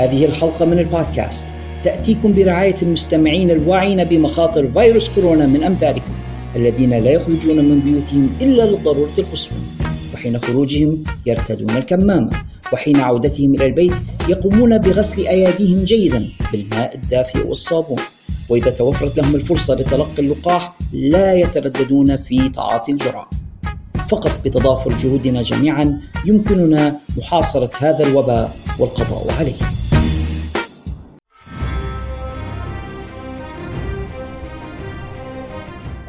هذه الحلقة من البودكاست. تأتيكم برعاية المستمعين الواعين بمخاطر فيروس كورونا من أمثالكم الذين لا يخرجون من بيوتهم إلا للضرورة القصوى وحين خروجهم يرتدون الكمامة وحين عودتهم إلى البيت يقومون بغسل أيديهم جيدا بالماء الدافئ والصابون. وإذا توفرت لهم الفرصة لتلقي اللقاح لا يترددون في تعاطي الجرعة. فقط بتضافر جهودنا جميعا يمكننا محاصرة هذا الوباء والقضاء عليه.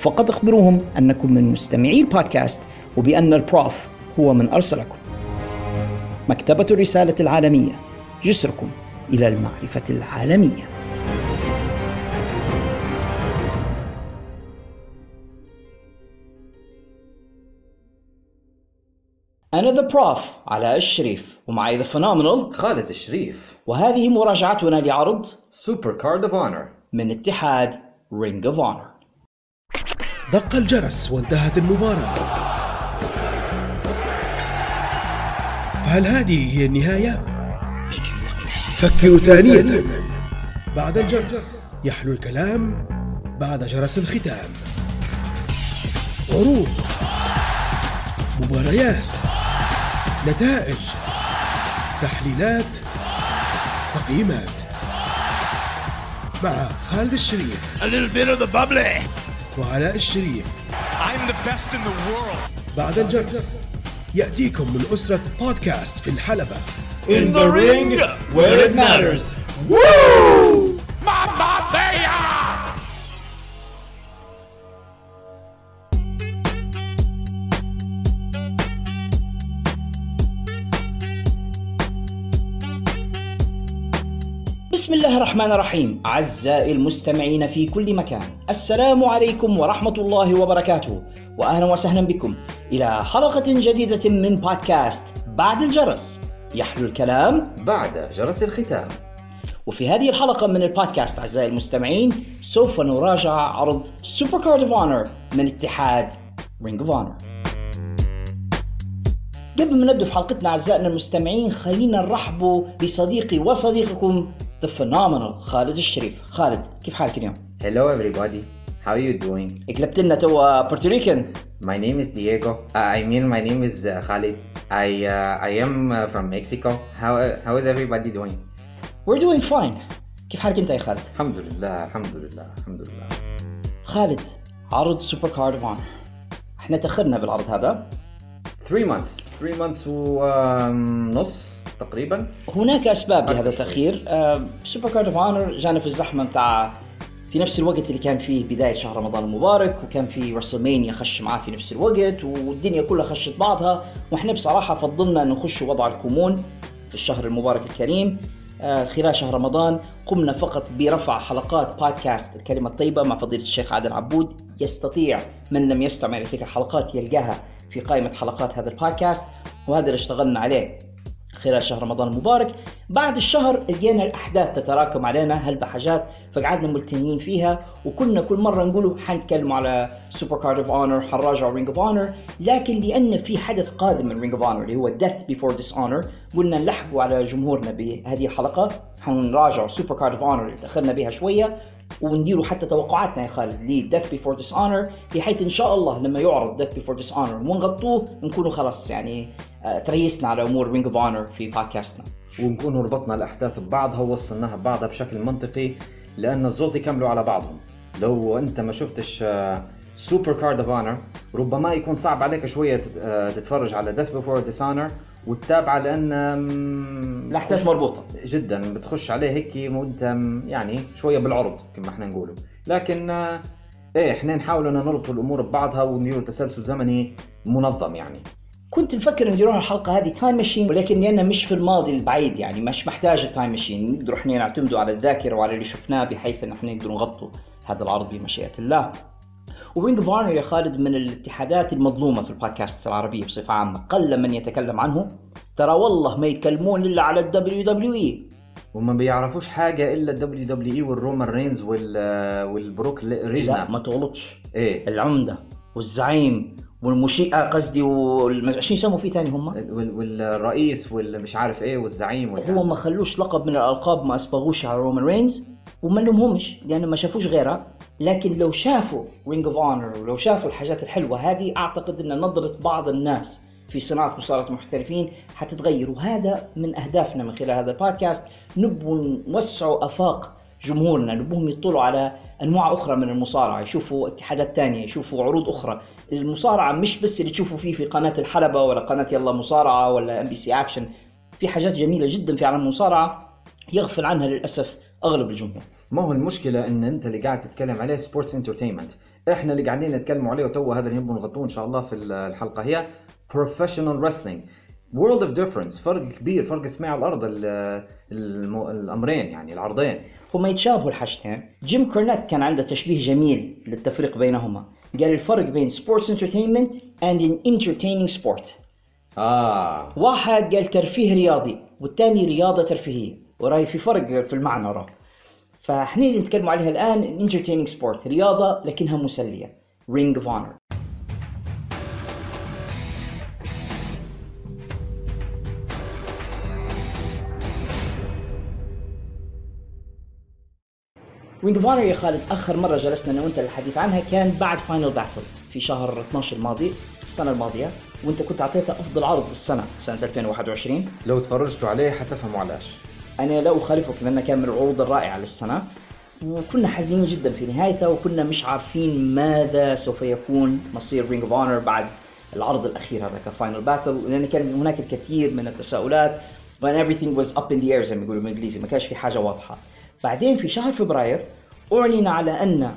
فقط اخبروهم أنكم من مستمعي البودكاست وبأن البروف هو من أرسلكم. مكتبة الرسالة العالمية جسركم إلى المعرفة العالمية. أنا the prof علاء الشريف ومعي the phenomenal خالد الشريف. وهذه مراجعتنا لعرض Super Card of Honor من اتحاد Ring of Honor دق الجرس وانتهت المباراة. فهل هذه هي النهاية؟ فكروا ثانية. بعد الجرس يحلو الكلام بعد جرس الختام. عروض مباريات. نتائج. تحليلات. تقييمات. مع خالد الشريف. A little bit of the bubbly. وعلاء الشريف I'm the best in the world. بعد الجرس يأتيكم من أسرة بودكاست في الحلبة In the ring where it matters. Woo! الرحمن الرحيم. أعزائي المستمعين في كل مكان السلام عليكم ورحمة الله وبركاته وأهلا وسهلا بكم إلى حلقة جديدة من بودكاست بعد الجرس. يحلو الكلام بعد جرس الختام. وفي هذه الحلقة من البودكاست أعزائي المستمعين سوف نراجع عرض Super Card of Honor من اتحاد Ring of Honor قبل ما نبدأ في حلقتنا أعزائنا المستمعين خلينا نرحبوا بصديقي وصديقكم the phenomenal خالد الشريف خالد كيف حالك اليوم؟ Hello everybody how are you doing قلبت لنا توا Puerto Rican my name is Diego uh, I mean my name is uh, Khalid I uh, I am uh, from Mexico how how is everybody doing We're doing fine كيف حالك انت يا خالد؟ الحمد لله الحمد لله الحمد لله خالد عرض Super Card of Honor إحنا تاخرنا بالعرض هذا 3 months 3 months ونص تقريبا. هناك أسباب لهذا. التأخير. آه، Super Card of Honor جانا في الزحمة بتاع في نفس الوقت اللي كان فيه بداية شهر رمضان المبارك وكان في WrestleMania خش معاه في نفس الوقت والدنيا كلها خشت بعضها وإحنا بصراحة فضلنا نخش وضع الكمون في الشهر المبارك الكريم. آه، خلال شهر رمضان قمنا فقط برفع حلقات بودكاست الكلمة الطيبة مع فضيلة الشيخ عادل عبود. يستطيع من لم يستمع إلى تلك الحلقات يلقاها في قائمة حلقات هذا البودكاست وهذا اللي اشتغلنا عليه. خلال شهر رمضان المبارك. بعد الشهر لقينا الأحداث تتراكم علينا هالبحاجات فقعدنا ملتهيين فيها وكنا كل مرة نقولوا حنتكلم على Super Card of Honor حنراجع Ring of Honor لكن لأن في حدث قادم من Ring of Honor اللي هو Death Before Dishonor قلنا نلحقوا على جمهورنا بهذه الحلقة حنراجع Super Card of Honor اللي تأخرنا بها شوية ونديروا حتى توقعاتنا يا خالد ل Death Before Dishonor بحيث إن شاء الله لما يعرض Death Before Dishonor ونغطوه نكونوا خلاص يعني تريسنا على أمور Ring of Honor في بودكاستنا. ونكون ربطنا الأحداث ببعضها ووصلناها ببعضها بشكل منطقي لأن الزوز يكملوا على بعضهم. لو أنت ما شفتش Super Card of Honor ربما يكون صعب عليك شوية آه، تتفرج على Death Before Dishonor وتتابعه لأن الأحداث مربوطة. جدا بتخش عليه هيك وأنت يعني شوية بالعرض كما إحنا نقوله. لكن آه، إيه إحنا نحاول إن نربط الأمور ببعضها ونديروا تسلسل زمني منظم يعني. كنت مفكر نديرون الحلقة هذه time machine ولكن لانها مش في الماضي البعيد يعني مش محتاجة time machine نقدر إحنا نعتمدوا على الذاكرة وعلى اللي شفناه بحيث إن إحنا نقدر نغطوا هذا العرض بمشيئة الله. و Ring of Honor يا خالد من الاتحادات المظلومة في البودكاست العربية بصفة عامة. قل من يتكلم عنه. ترى والله ما يتكلمون إلا على ال WWE. وما بيعرفوش حاجة إلا ال WWE والرومان رينز وال والبروك ليزنر ما تغلطش. إيه. العمدة والزعيم والمش إيه قصدي وال... شو يسموا فيه ثاني هم؟ وال- والرئيس والمش عارف إيه والزعيم. هو ما خلوش لقب من الألقاب ما اصبغوش على رومان رينز وما لهمش لأن ما شافوش غيرها لكن لو شافوا Ring of Honor ولو شافوا الحاجات الحلوة هذه أعتقد ان نظره بعض الناس في صناعة مصارعة المحترفين حتتغير وهذا من أهدافنا من خلال هذا البودكاست نبغوا نوسعوا أفاق جمهورنا نبوهم يطلعوا على أنواع أخرى من المصارعة يشوفوا اتحادات ثانية يشوفوا عروض أخرى. المصارعة مش بس اللي تشوفوا فيه في قناة الحلبة ولا قناة يلا مصارعة ولا ام بي سي اكشن في حاجات جميلة جدا في عالم المصارعة يغفل عنها للأسف أغلب الجمهور. ما هو المشكلة إن أنت اللي قاعد تتكلم عليه sports entertainment إحنا اللي قاعدين نتكلم عليه وتوا هذا اللي نبغى نغطوه إن شاء الله في الحلقة هي بروفيشنال wrestling. وورلد اوف ديفرنس فرق كبير فرق السما على الأرض ال- الم- الأمرين يعني العرضين. هما يتشابهوا الحاجتين. جيم كورنيت كان عنده تشبيه جميل للتفريق بينهما. قال الفرق بين sports entertainment and an entertaining sport آه. واحد قال ترفيه رياضي والثاني رياضة ترفيهية. ورأي في فرق في المعنى راه فاحنا اللي نتكلم عليها الآن entertaining sport رياضة لكنها مسلية. رينج اوف اونر رينج اوف اونر يا خالد آخر مرة جلسنا أنا وأنت للحديث عنها كان بعد فاينل باتل في شهر 12 الماضي السنة الماضية وأنت كنت أعطيتها أفضل عرض السنة سنة 2021 لو تفرجتوا عليه حتفهموا علاش. أنا لا أخالفك لأنه كان من العروض الرائعة للسنة وكنا حزينين جدا في نهايتها وكنا مش عارفين ماذا سوف يكون مصير رينج اوف اونر بعد العرض الأخير هذا ك Final Battle لأن كان هناك الكثير من التساؤلات when everything was up in the air زي ما يقولوا بالإنجليزي ما كانش في حاجة واضحة. بعدين في شهر فبراير أعلن على أن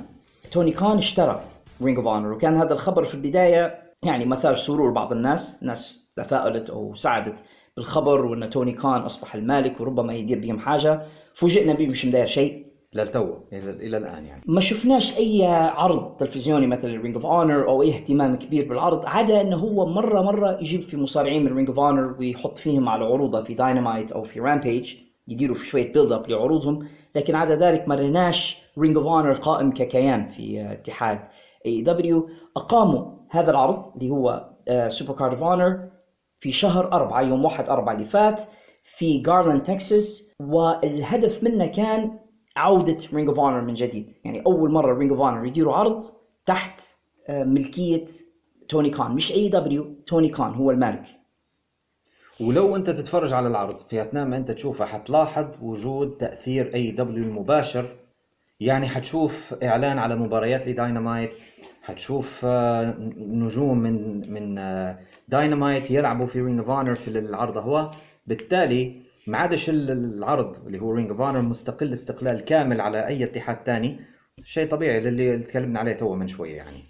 توني كان اشترى رينج اوف اونر وكان هذا الخبر في البداية يعني مثار سرور بعض الناس ناس تفاءلت أو سعدت بالخبر وأن توني كان أصبح المالك وربما يدير بهم حاجة. فوجئنا به مش مداير شيء. للتو إلى الآن يعني. ما شفناش أي عرض تلفزيوني مثل رينج اوف اونر أو أي اهتمام كبير بالعرض عدا أنه هو مرة مرة يجيب في مصارعين من رينج اوف اونر ويحط فيهم على عروضه في داينامايت أو في رامبيج يديروا في شوية build up لعروضهم. لكن عدا ذلك ما رينج اوف اونر قائم ككيان في اتحاد اي دبليو أقاموا هذا العرض اللي هو سوبر كارد اوف اونر في شهر أربعة يوم واحد أربعة اللي فات في جارلاند تكساس والهدف منه كان عودة رينج اوف اونر من جديد. يعني أول مرة رينج اوف اونر يديروا عرض تحت آه، ملكية توني كان مش اي دبليو توني كان هو المالك. ولو انت تتفرج على العرض في اثناء ما انت تشوفه حتلاحظ وجود تأثير اي دبليو المباشر. يعني حتشوف إعلان على مباريات لداينامايت حتشوف آه، نجوم من من آه، داينامايت يلعبوا في رينج اوف اونر في العرض هو. بالتالي ما عادش ال- العرض اللي هو رينج اوف اونر مستقل استقلال كامل على أي اتحاد ثاني شيء طبيعي للي تكلمنا عليه تو من شوية يعني.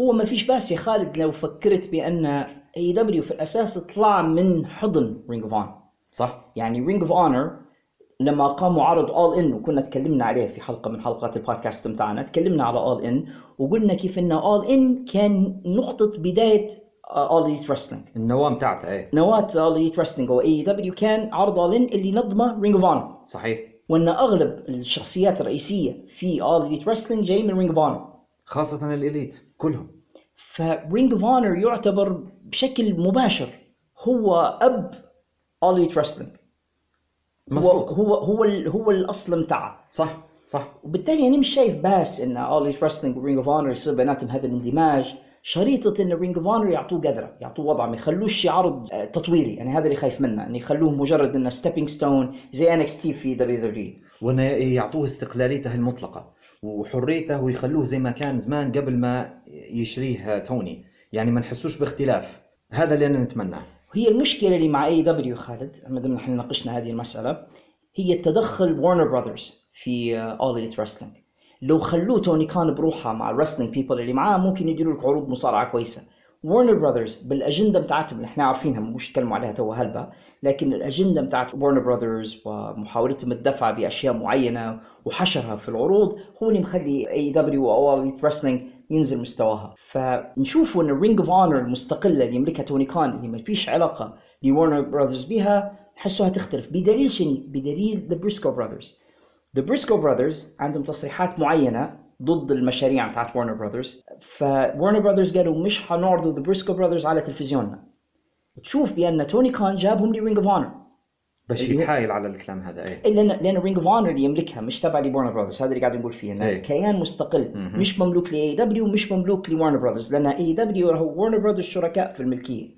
هو ما فيش بأس يا خالد لو فكرت بأن اي دبليو في الأساس طلع من حضن رينج اوف اونر صح؟ يعني رينج اوف اونر لما قاموا عرض All In وكنا تكلمنا عليه في حلقة من حلقات البودكاست بتاعنا تكلمنا على All In وقلنا كيف إن All In كان نقطة بداية اول ايت رسلينج النواة بتاعتها إيه. نواة اول ايت رسلينج أو اي دبليو كان عرض All In اللي نظمه رينج اوف اونر صحيح. وإن أغلب الشخصيات الرئيسية في اول ايت رسلينج جاي من رينج اوف اونر خاصة الإليت كلهم. فرينج اوف اونر يعتبر بشكل مباشر هو أب اول ايت رسلينج هو مظبوط هو هو ال- هو الاصل متاعه صح صح. وبالتالي أنا مش شايف بأس إن اول ايت رسلينج ورينج اوف اونر يصير بيناتهم هذا الاندماج. شريطة إن رينج اوف اونر يعطوه قدرة يعطوه وضع ما يخلوش عرض آه، تطويري. يعني هذا اللي خايف منه إن يخلوه مجرد إنه stepping stone زي NXT في WWE وانه يعطوه استقلاليته المطلقة. وحريته ويخلوه زي ما كان زمان قبل ما يشريه توني. يعني ما نحسوش باختلاف. هذا اللي أنا نتمناه. هي المشكلة اللي مع اي دبليو خالد ما دام إحنا ناقشنا هذه المسألة هي التدخل وارنر براذرز في اول ايت رسلينج لو خلوه توني كان بروحه مع ال wrestling people اللي معاه ممكن يديروا لك عروض مصارعة كويسة. وارنر براذرز بالأجندة بتاعتهم اللي إحنا عارفينها مش يتكلموا عليها تو هلبة لكن الأجندة بتاعت وارنر براذرز ومحاولتهم الدفع بأشياء معينة وحشرها في العروض هو اللي مخلي اي دبليو أو اول ايت رسلينج ينزل مستواها. فنشوف إن الرينج اوف اونر المستقلة اللي يملكها توني كان اللي ما فيش علاقة لورنر براذرز بها نحسها تختلف بدليل شنو؟ بدليل ذا بريسكو براذرز ذا بريسكو براذرز عندهم تصريحات معينة ضد المشاريع بتاعت ورنر براذرز فورنر براذرز قالوا مش حنعرضوا ذا بريسكو براذرز على تلفزيوننا. تشوف بأن توني كان جابهم لرينج اوف اونر بس يتحايل على الكلام هذا إيه. لأن لأن رينج اوف اونر اللي يملكها مش تبع لورنر براذرز هذا اللي قاعد نقول فيه إنه إيه. كيان مستقل. مهم. مش مملوك لاي دبليو مش مملوك لورنر براذرز لأن اي دبليو هو ورنر براذرز شركاء في الملكية.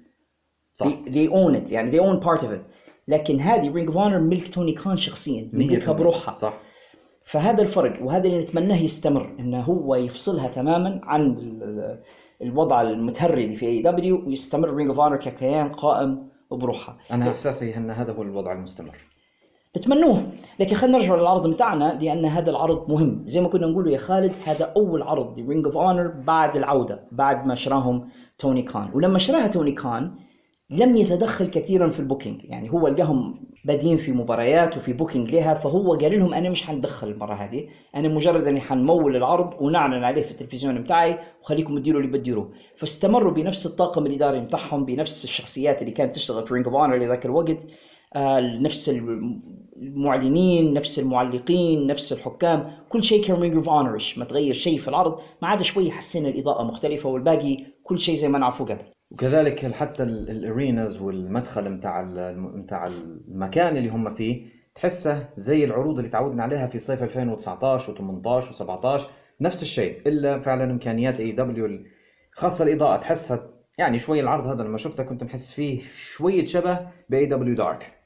صح. They, own it يعني they own part of it. لكن هذه رينج اوف اونر ملك توني كان شخصيا يملكها 100% بروحها. صح. فهذا الفرق وهذا اللي نتمناه يستمر إنه هو يفصلها تماما عن ال- ال- الوضع المتهري اللي في اي دبليو ويستمر رينج اوف اونر ككيان قائم بروحها أنا إحساسي أن هذا هو الوضع المستمر. نتمنوه. لكن خلينا نرجع للعرض بتاعنا لأن هذا العرض مهم. زي ما كنا نقوله يا خالد هذا أول عرض لرينج اوف اونر بعد العودة بعد ما شراهم توني كان ولما شراها توني كان لم يتدخل كثيرا في ال booking. يعني هو لقاهم بادين في مباريات وفي booking لها فهو قال لهم أنا مش حندخل المرة هذه. أنا مجرد أني حنمول العرض ونعلن عليه في التلفزيون بتاعي وخليكم تديروا اللي بتديروه. فاستمروا بنفس الطاقم الإداري بتاعهم بنفس الشخصيات اللي كانت تشتغل في رينج اوف اونر لذاك الوقت. آه، نفس المعلنين نفس المعلقين نفس الحكام. كل شيء كان رينج اوف اونر ما تغير شيء في العرض. ما عدا شوي حسينا الإضاءة مختلفة والباقي كل شيء زي ما نعرفه قبل. وكذلك حتى ال arenas والمدخل متاع متاع المكان اللي هم فيه تحسه زي العروض اللي تعودنا عليها في صيف 2019 و18 و17 نفس الشيء إلا فعلا إمكانيات اي دبليو خاصة الإضاءة تحسها يعني شوي العرض هذا لما شفته كنت نحس فيه شوية شبه باي دبليو دارك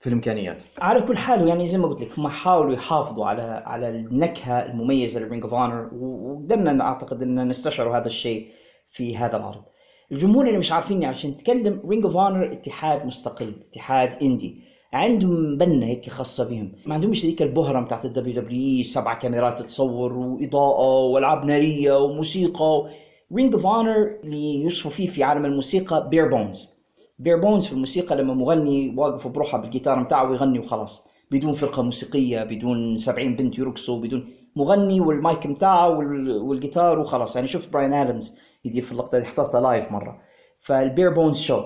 في الإمكانيات على كل حال يعني زي ما قلت لك هم حاولوا يحافظوا على على النكهة المميزة للرينج اوف اونر وقدرنا أعتقد إن نستشعر هذا الشيء في هذا العرض. الجمهور اللي مش عارفيني عشان نتكلم رينج اوف اونر اتحاد مستقل، اتحاد indie، عندهم بنه هيك خاصة بهم، ما عندهمش ذيك البهرة بتاعت الدبليو دبليو سبع كاميرات تصور وإضاءة وألعاب نارية وموسيقى. رينج اوف اونر اللي يوصفوا فيه في عالم الموسيقى bare bones bare bones في الموسيقى لما مغني واقف بروحه بالجيتار بتاعه ويغني وخلاص. بدون فرقة موسيقية بدون 70 بنت يرقصوا بدون مغني والمايك بتاعه وال- والجيتار وخلاص. يعني شفت براين ادمز يدير في اللقطة اللي حضرتها live مرة. فال bare bones show؟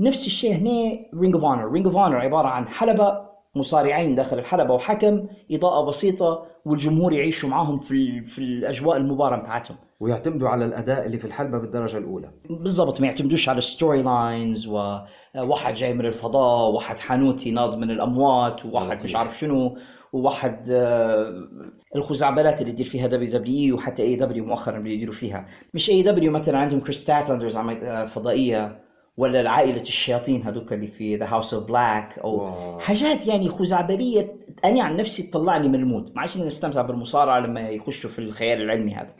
نفس الشيء هنا رينج اوف اونر رينج اوف اونر عبارة عن حلبة مصارعين داخل الحلبة وحكم إضاءة بسيطة والجمهور يعيشوا معاهم في في الأجواء المباراه بتاعتهم. ويعتمدوا على الأداء اللي في الحلبة بالدرجة الأولى. بالضبط ما يعتمدوش على storylines وواحد جاي من الفضاء وواحد حانوتي ناض من الأموات وواحد مش عارف شنو. وواحد آه، الخزعبلات اللي يدير فيها دبليو دبليو وحتى اي دبليو مؤخرا اللي يديروا فيها. مش اي دبليو مثلا عندهم كريس تاتلاندرز فضائية ولا عائله الشياطين هذوك اللي في ذا هاوس اوف بلاك أو واو. حاجات يعني خزعبلية. أنا عن نفسي تطلعني من المود. ما عادش نستمتع بالمصارعة لما يخشوا في الخيال العلمي هذا.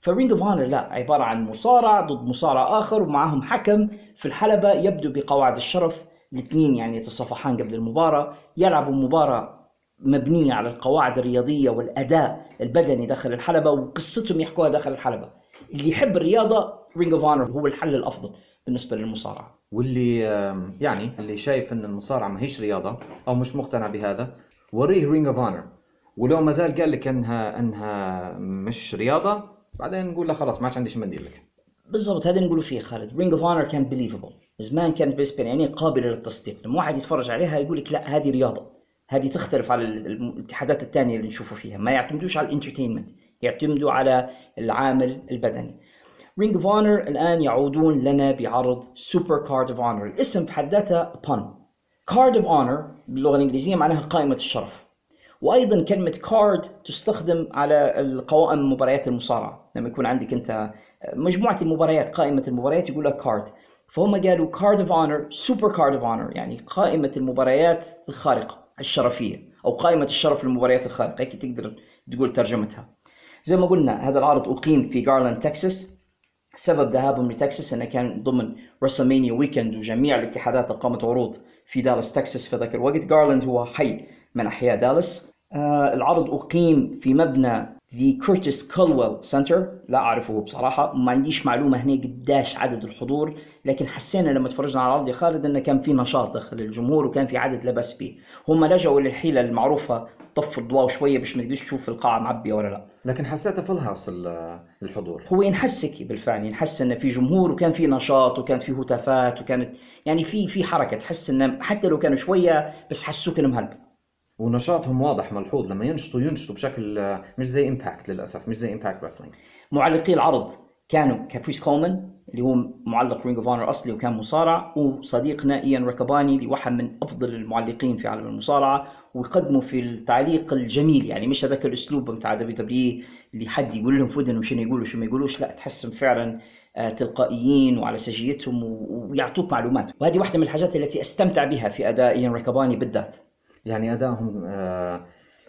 فرينج اوف لا عبارة عن مصارع ضد مصارع آخر ومعهم حكم في الحلبة يبدو بقواعد الشرف. الاثنين يعني يتصافحان قبل المباراة يلعبوا مباراة مبنية على القواعد الرياضية والأداء البدني داخل الحلبة وقصتهم يحكوها داخل الحلبة. اللي يحب الرياضة رينج اوف اونر هو الحل الأفضل بالنسبة للمصارعة. واللي يعني اللي شايف إن المصارعة ما هيش رياضة أو مش مقتنع بهذا وريه رينج اوف اونر ولو ما زال قال لك إنها إنها مش رياضة بعدين نقول له خلاص ما عادش عندي شيء مندير لك. بالضبط هذا نقوله فيه خالد. رينج اوف اونر كان believable زمان كانت بالنسبة يعني قابله للتصديق. لما واحد يتفرج عليها يقول لك لا هذه رياضة. هذه تختلف على ال- الاتحادات الثانية اللي نشوفه فيها. ما يعتمدوش على ال entertainment يعتمدوا على العامل البدني. رينج اوف اونر الآن يعودون لنا بعرض سوبر كارد اوف اونر الاسم في حد ذاته بان card of honor باللغة الإنجليزية معناها قائمة الشرف. وأيضا كلمة card تستخدم على القوائم مباريات المصارعة. لما يكون عندك أنت مجموعة المباريات قائمة المباريات يقول لك card فهم قالوا card of honor سوبر كارد اوف اونر يعني قائمة المباريات الخارقة. الشرفية أو قائمة الشرف للمباريات الخارقة. هيك تقدر تقول ترجمتها. زي ما قلنا هذا العرض أقيم في جارلاند تكساس سبب ذهابهم لتكساس أنه كان ضمن رسلمانيا weekend وجميع الاتحادات اقامت عروض في دالاس تكساس. في ذاك الوقت جارلاند هو حي من أحياء دالاس. آه العرض أقيم في مبنى ذا كيرتس كولويل سنتر لا أعرفه بصراحة ما عنديش معلومة هنا قداش عدد الحضور لكن حسينا لما تفرجنا على العرض يا خالد انه كان في نشاط داخل الجمهور وكان في عدد لا باس به هم لجأوا للحيلة المعروفة طفوا الضوء شوية باش ما تقدرش تشوف القاعة معبية ولا لا. لكن حسيتها full house ال- الحضور. هو ينحس هيك بالفعل ينحس انه في جمهور وكان في نشاط وكانت في هتافات وكانت يعني في في حركة تحس انه حتى لو كانوا شوية بس حسوك إنهم هلب ونشاطهم واضح ملحوظ لما ينشطوا ينشطوا بشكل آه، مش زي امباكت للأسف مش زي امباكت رسلينج معلقي العرض كانوا كابريس كولمان اللي هو معلق رينج اوف اونر أصلي وكان مصارع وصديقنا ايان ريكابوني اللي واحد من أفضل المعلقين في عالم المصارعة ويقدموا في التعليق الجميل يعني مش هذاك الأسلوب بتاع دبليو دبليو اللي حد يقول لهم في ودنهم شنو يقولوا شنو ما يقولوش لا تحسهم فعلا آه، تلقائيين وعلى سجيتهم ويعطوك معلومات. وهذه واحدة من الحاجات التي أستمتع بها في أداء ايان ريكابوني بالذات. يعني ادائهم آه،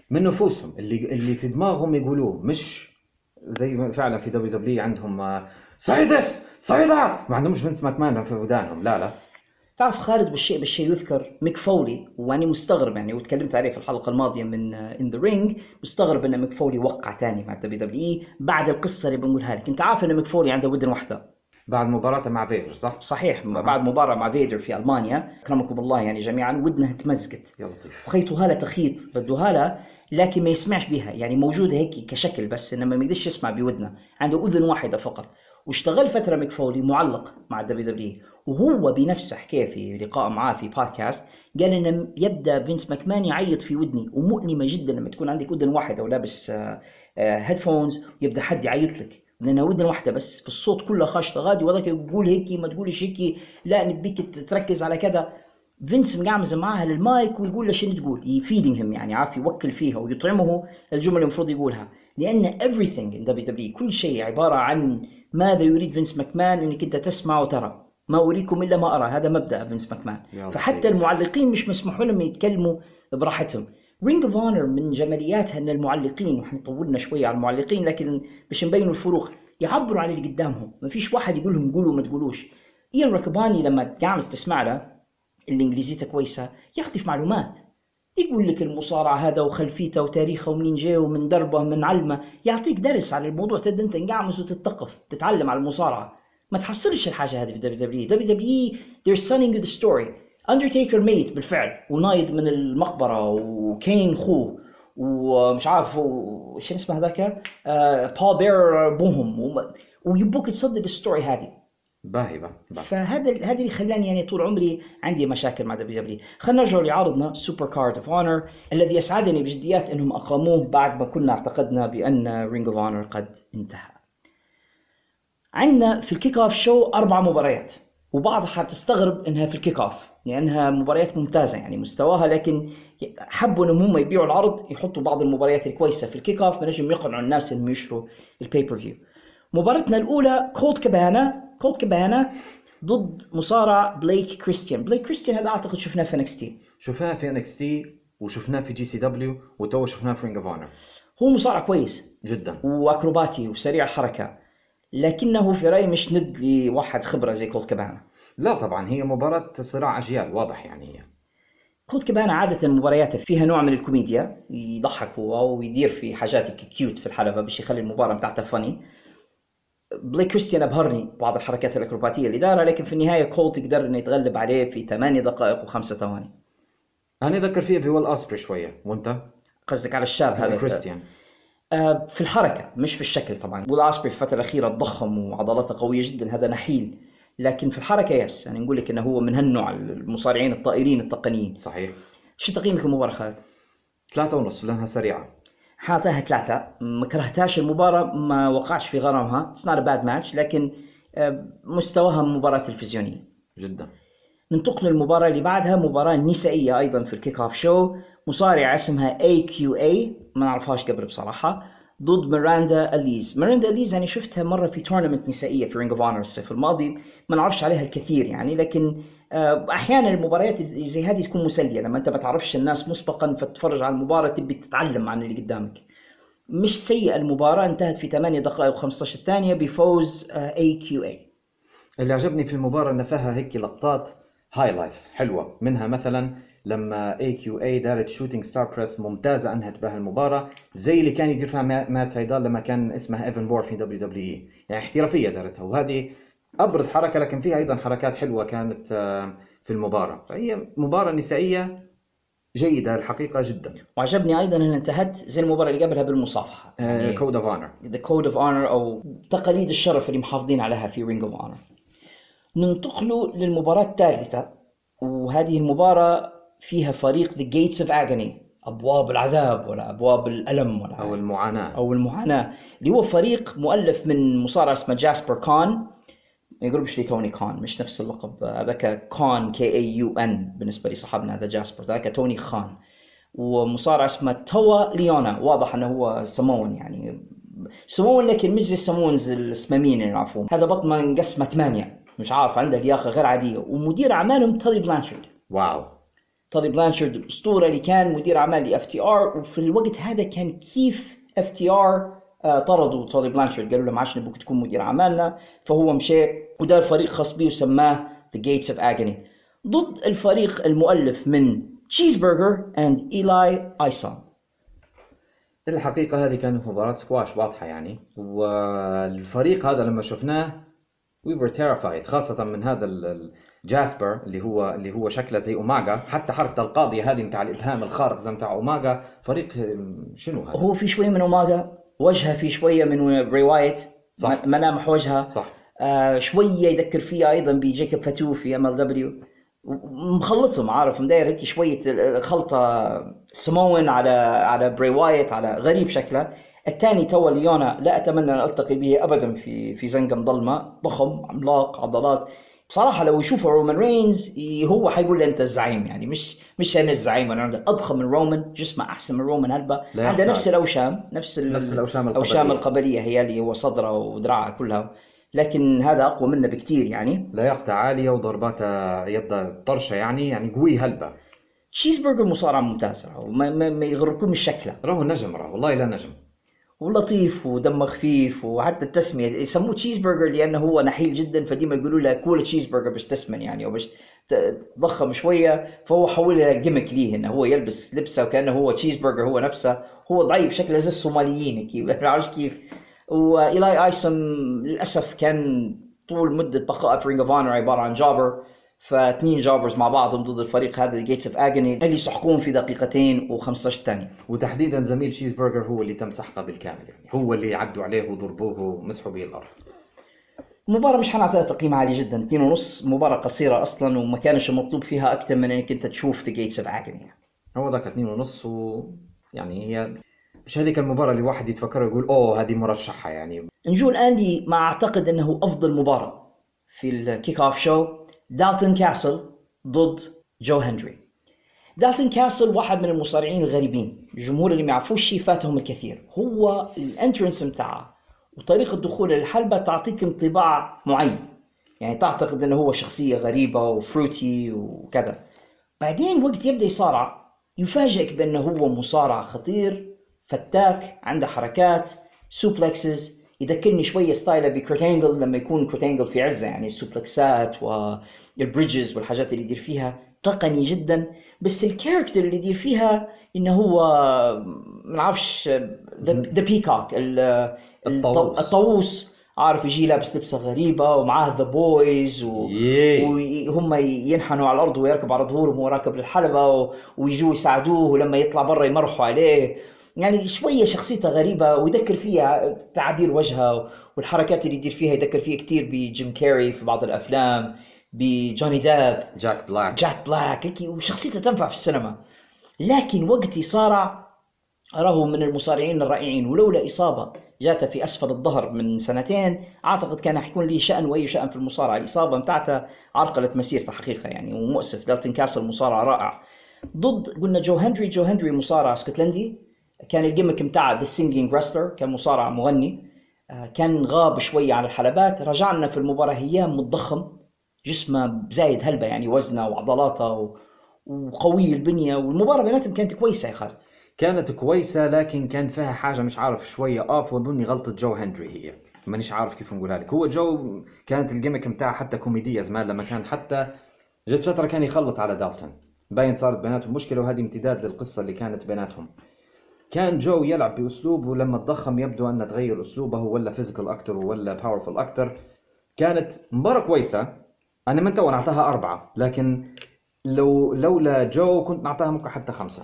من نفوسهم. اللي اللي في دماغهم يقولوه مش زي ما فعلا في دبليو دبليو عندهم this say that ما عندهمش فينس ماكمان في ودانهم. لا لا. تعرف خالد بالشيء بالشيء يذكر ميك فولي وأنا مستغرب يعني وتكلمت عليه في الحلقة الماضية من ان ذا رينج مستغرب إن ميك فولي وقع تاني مع دبليو دبليو إي بعد القصة اللي بنقولها لك. أنت عارف إن ميك فولي عنده ودن واحدة. بعد مباراته مع فيدر صح؟ صحيح بعد مباراة مع فيدر في ألمانيا. أكرمكم الله يعني جميعا ودنها تمزقت. يا لطيف. وخيطوا هالة تخيط بده هالة لكن ما يسمعش بها. يعني موجودة هيك كشكل بس إنما ما يقدرش يسمع بودنه. عنده أذن واحدة فقط. واشتغل فترة ميك فولي معلق مع الدبليو دبليو وهو بنفسه حكى في لقاء معاه في بودكاست قال ان يبدأ فينس ماكمان يعيط في ودني. ومؤلمة جدا لما تكون عندك ودن واحدة ولابس headphones ويبدا حد يعيط لك. لانها ودن واحدة بس في الصوت كله خاشطه غادي وذاك يقول هيك ما تقولش هيك لا نبيك تركز على كذا. فينس مقعمز معاها للمايك ويقول له شنو تقول. يفيدهم يعني عارف يوكل فيها ويطعمه الجمل اللي المفروض يقولها. لأن everything in WWE كل شيء عبارة عن ماذا يريد فينس ماكمان إنك أنت تسمع وترى. ما أريكم إلا ما أرى. هذا مبدأ فينس ماكمان. فحتى. المعلقين مش مسموح لهم يتكلموا براحتهم. Ring of Honor من جمالياتها ان المعلقين وإحنا طولنا شوية على المعلقين لكن باش نبينوا الفروق يعبروا عن اللي قدامهم. ما فيش واحد يقول لهم قولوا ما تقولوش. إيان ريكابوني لما قاعد تسمع له اللي انجليزيته كويسة يعطي في معلومات. يقول لك المصارع هذا وخلفيته وتاريخه ومنين جاي ومن دربه من علمه. يعطيك درس على الموضوع. تبدا أنت انقعمز وتتثقف تتعلم على المصارعة. ما تحصلش الحاجة هذه في دبليو دبليو دبليو دبليو they're selling you the story. اندرتيكر ميت بالفعل ونايض من المقبرة وكين خوه ومش عارف و- شو اسمه هذاك؟ آه بول بيرر بوهم ويبوك تصدق ال story هذه. باهي باهي. فهذا هذا اللي خلاني يعني طول عمري عندي مشاكل مع WW. خلينا نرجع لعرضنا Super Card of Honor الذي يسعدني بجديات إنهم أقاموه بعد ما كنا اعتقدنا بأن Ring of Honor قد انتهى. عندنا في ال kickoff show أربع مباريات وبعضها حتستغرب إنها في ال kickoff لأنها مباريات ممتازة يعني مستواها لكن حبوا إنهم هم يبيعوا العرض يحطوا بعض المباريات الكويسة في ال kickoff بنجم يقنعوا الناس إنهم يشتروا ال pay-per-view مباراتنا الأولى كولت كابانا كولت كابانا ضد مصارع بليك كريستيان بليك كريستيان هذا أعتقد شفناه في NXT شفناه في NXT وشفناه في GCW وتو شفناه في Ring of Honor هو مصارع كويس. جدا. وأكروباتي وسريع الحركة. لكنه في رأيي مش ند لواحد خبرة زي كولت كابانا لا طبعا هي مباراة صراع أجيال واضح يعني هي. كولت كابانا عادة مبارياته فيها نوع من الكوميديا يضحك هو ويدير في حاجات cute في الحلبة باش يخلي المباراة بتاعته funny. بليك كريستيان أبهرني بعض الحركات الأكروباتية اللي دارها لكن في النهاية كولت قدر إنه يتغلب عليه في 8 دقائق وخمسة ثواني. أنا أذكر فيها بويل اوسبري شوية. وأنت؟ قصدك على الشاب هذا؟ كريستيان. آه، في الحركة مش في الشكل طبعا. ويل اوسبري في الفترة الأخيرة ضخم وعضلاته قوية جدا هذا نحيل. لكن في الحركة yes يعني نقول لك إنه هو من هالنوع المصارعين الطائرين التقنيين. صحيح. شو تقييمك المباراة خالد؟ ثلاثة ونص لأنها سريعة. حاطها ثلاثة. ما كرهتهاش المباراة ما وقعش في غرامها. it's not bad match لكن آه، مستواها مباراة تلفزيونية. جدا. ننتقل للمباراة اللي بعدها مباراة نسائية أيضا في ال kickoff show مصارعة اسمها AQA ما نعرفهاش قبل بصراحة. ضد ميراندا أليز. ميراندا أليز أنا شفتها مرة في tournament نسائية في Ring of Honor الصيف الماضي. ما نعرفش عليها الكثير يعني لكن آه، أحيانا المباريات زي هذه تكون مسلية. لما أنت ما تعرفش الناس مسبقا فتتفرج على المباراة تبي تتعلم عن اللي قدامك. مش سيئة المباراة انتهت في 8 دقائق و15 ثانية بفوز AQA اللي عجبني في المباراة انه فيها هيك لقطات highlights حلوة. منها مثلا لما AQA دارت shooting star press ممتازة أنهت بها المباراة زي اللي كان يدير فيها ما- مات سايدال لما كان اسمها إيفان بورن في WWE يعني احترافية دارتها وهذه أبرز حركة لكن فيها أيضا حركات حلوة كانت آه، في المباراة. فهي مباراة نسائية جيدة الحقيقة جدا. وعجبني أيضا انها انتهت زي المباراة اللي قبلها بالمصافحة. code of honor the code of honor أو تقاليد الشرف اللي محافظين عليها في Ring of Honor ننتقل للمباراة الثالثة وهذه المباراة فيها فريق The Gates of Agony أبواب العذاب ولا أبواب الألم ولا أو المعاناة. أو المعاناة اللي هو فريق مؤلف من مصارع اسمه جاسبر كان ما يقولوش لي توني كان؟ مش نفس اللقب. هذاك كان K A U N بالنسبة لي صاحبنا هذا جاسبر ذاك توني خان. ومصارع اسمه توا ليونا. واضح إنه هو سمون يعني. سمون لكن مش زي ال Samoans السمامين اللي نعرفوهم هذا بطمه مقسمه ثمانية. مش عارف عنده لياقه غير عادية. ومدير أعمالهم تالي بلانشارد. wow. تالي بلانشارد الأسطورة اللي كان مدير أعمال ل FTR وفي الوقت هذا كان كيف FTR طردوا تالي بلانشارد. قالوا له ما عادش نبغاك تكون مدير أعمالنا. فهو مشى ودار فريق خاص به وسماه The Gates of Agony ضد الفريق المؤلف من تشيزبرجر and ايلاي ايسوم الحقيقة هذه كانت مباراة سكواش واضحة يعني والفريق هذا لما شفناه we were terrified خاصة من هذا ال- ال- جاسبر اللي هو اللي هو شكله زي اوماجا حتى حركة القاضية هذه متاع الإبهام الخارق زي متاع اوماجا فريق شنو هذا؟ هو في شوية من أوماغا وجهه في شوية من بري وايت صح. ملامح وجهها صح. آه شوية يذكر فيها أيضا بجيكوب فاتو في MLW مخلطهم عارف مداير هيك شوية خلطة سمون على على بري وايت على غريب شكله. الثاني توا ليونا لا أتمنى أن ألتقي به ابدا في في زنقه ضلمة ضخم عملاق عضلات. بصراحة لو يشوفه رومان رينز هو حيقول لي أنت الزعيم يعني مش مش أنا الزعيم أنا عندي. أضخم من رومان جسمه أحسن من رومان هلبة لا عنده. نفس الأوشام نفس نفس الأوشام القبلية. القبلية هي اللي هو صدره ودراعه كلها. لكن هذا أقوى منه بكثير يعني. لياقته عالية وضرباته يده طرشة يعني يعني قوي هلبة تشيز برجر مصارعة ممتازة وما ما, ما يغركم شكله راهو نجم راهو والله لا نجم. ولطيف ودمه خفيف وحتى التسمية. يسموه تشيز برجر لأنه هو نحيل جدا فديما يقولوا له كول تشيز برجر باش تسمن يعني أو باش ت- تضخم شوية فهو حولها gimmick ليه إنه هو يلبس لبسه وكأنه هو تشيز برجر هو نفسه. هو ضعيف شكله زي الصوماليين كيف ما بعرفش كيف؟ وايلاي ايسوم للأسف كان طول مدة بقائه في Ring of Honor عبارة عن jobber فاثنين jobbers مع بعضهم ضد الفريق هذا Gates of Agony اللي يسحقون في دقيقتين و15 ثانية. وتحديدا زميل تشيز برجر هو اللي تم سحقه بالكامل يعني. هو اللي عدوا عليه وضربوه ومسحوا به الأرض. المباراة مش حنعطيها تقييم عالي جدا. اثنين ونص مباراة قصيرة أصلا وما كانش المطلوب فيها أكثر من إنك أنت تشوف The Gates of Agony هو ذاك اتنين ونص و يعني هي مش هذيك المباراة اللي واحد يتفكر يقول أوه هذه مرشحة يعني. نجو الآن لي ما أعتقد إنه أفضل مباراة في ال kick-off show دالتون كاسل ضد جو هنري. دالتون كاسل واحد من المصارعين الغريبين. الجمهور اللي ما يعرفوش شيء فاتهم الكثير. هو ال entrance بتاعه وطريقة دخوله للحلبة تعطيك انطباع معين. يعني تعتقد إنه هو شخصية غريبة و fruity وكذا. بعدين وقت يبدأ يصارع يفاجئك بأنه هو مصارع خطير فتاك عنده حركات suplexes يذكرني شوية style ه بكرت أنجل لما يكون كرت أنجل في عزة يعني ال suplex ات وال bridges والحاجات اللي يدير فيها. تقني جدا. بس ال character اللي يدير فيها إنه هو ما نعرفش the peacock الطاووس. الطاووس. عارف يجي لابس لبسة غريبة ومعاه The Boys و... وهم ينحنوا على الأرض ويركب على ظهورهم وهو راكب للحلبة و... ويجوا يساعدوه ولما يطلع برا يمرحوا عليه. يعني شوية شخصيته غريبة ويذكر فيها تعابير وجهها والحركات اللي يدير فيها يذكر فيها كثير بجيم كاري في بعض الأفلام بجوني ديب جاك بلاك. جاك بلاك هيك وشخصيته تنفع في السينما. لكن وقت يصارع أراه من المصارعين الرائعين ولولا إصابة جاته في أسفل الظهر من سنتين أعتقد كان حيكون لي شأن وأي شأن في المصارعة. الإصابة متاعته عرقلت مسيرته حقيقة يعني ومؤسف. دالتن كاسل مصارع رائع. ضد قلنا جو هنري جو هنري مصارع اسكتلندي كان ال gimmick متاعه the singing wrestler كان مصارع مغني. آه، كان غاب شوية عن الحلبات. رجعنا في المباراة هيام متضخم جسمه زايد هلبة يعني وزنه وعضلاته. وقوي البنية. والمباراة بيناتهم كانت كويسة يا خالد. كانت كويسة لكن كان فيها حاجة مش عارف شوية off وأظني غلطة جو هنري هي. مانيش عارف كيف نقولها لك. هو جو كانت ال gimmick متاعها حتى كوميدية زمان لما كان حتى جت فترة كان يخلط على دالتون. باين صارت بيناتهم مشكلة وهذه امتداد للقصة اللي كانت بيناتهم. كان جو يلعب باسلوب ولما تضخم يبدو أن تغير أسلوبه ولا physical أكتر ولا powerful أكتر. كانت مباراة كويسة. أنا من تو نعطيها أربعة لكن لو لولا جو كنت نعطيها ممكن حتى خمسة.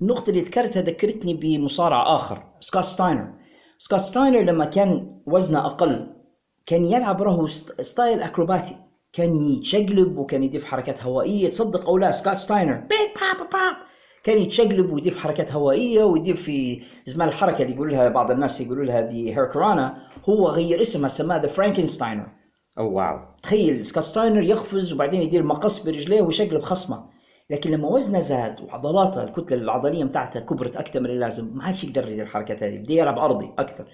النقطة اللي ذكرتها ذكرتني بمصارع آخر سكوت ستاينر. سكوت ستاينر لما كان وزنه أقل كان يلعب st- style أكروباتي. كان يتشقلب وكان يضيف حركات هوائية. تصدق أو لا سكوت ستاينر. Big Poppa Pump. كان يتشقلب ويضيف حركات هوائية ويضيف في زمان الحركة اللي يقول لها بعض الناس يقولوا لها the hurricanrana هو غير اسمها سماها the Frankensteiner. oh wow. تخيل سكوت ستاينر يقفز وبعدين يدير مقص برجليه ويشقلب خصمه. لكن لما وزنه زاد وعضلاته الكتلة العضلية بتاعته كبرت أكثر من اللازم ما عادش يقدر يدير الحركات هذه بده يلعب ارضي أكثر.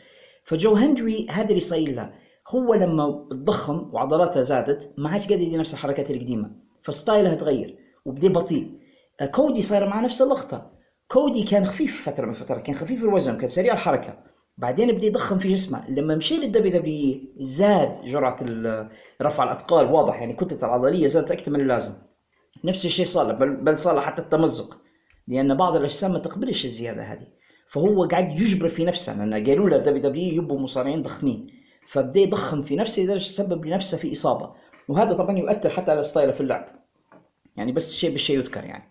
فجو هنري هذا اللي صاير له هو لما تضخم وعضلاته زادت ما عادش قادر يدير نفس الحركات القديمة ف style ه تغير وبدا بطيء. كودي صاير مع نفس اللقطة. كودي كان خفيف فترة من فترات كان خفيف الوزن كان سريع الحركة. بعدين بدا يضخم في جسمه. لما مشي لل WW زاد جرعة رفع الأثقال واضح يعني كتلته العضلية زادت أكثر من اللازم. نفس الشيء صار بل, بل صار حتى التمزق. لأن بعض الأجسام ما تقبلش الزيادة هذه. فهو قاعد يجبر في نفسه لأن قالوا له WW يبقوا مصارعين ضخمين. فبدأ يضخم في نفسه لدرجة تسبب لنفسه في إصابة. وهذا طبعا يؤثر حتى على style ه في اللعب. يعني بس شيء بالشيء يذكر يعني.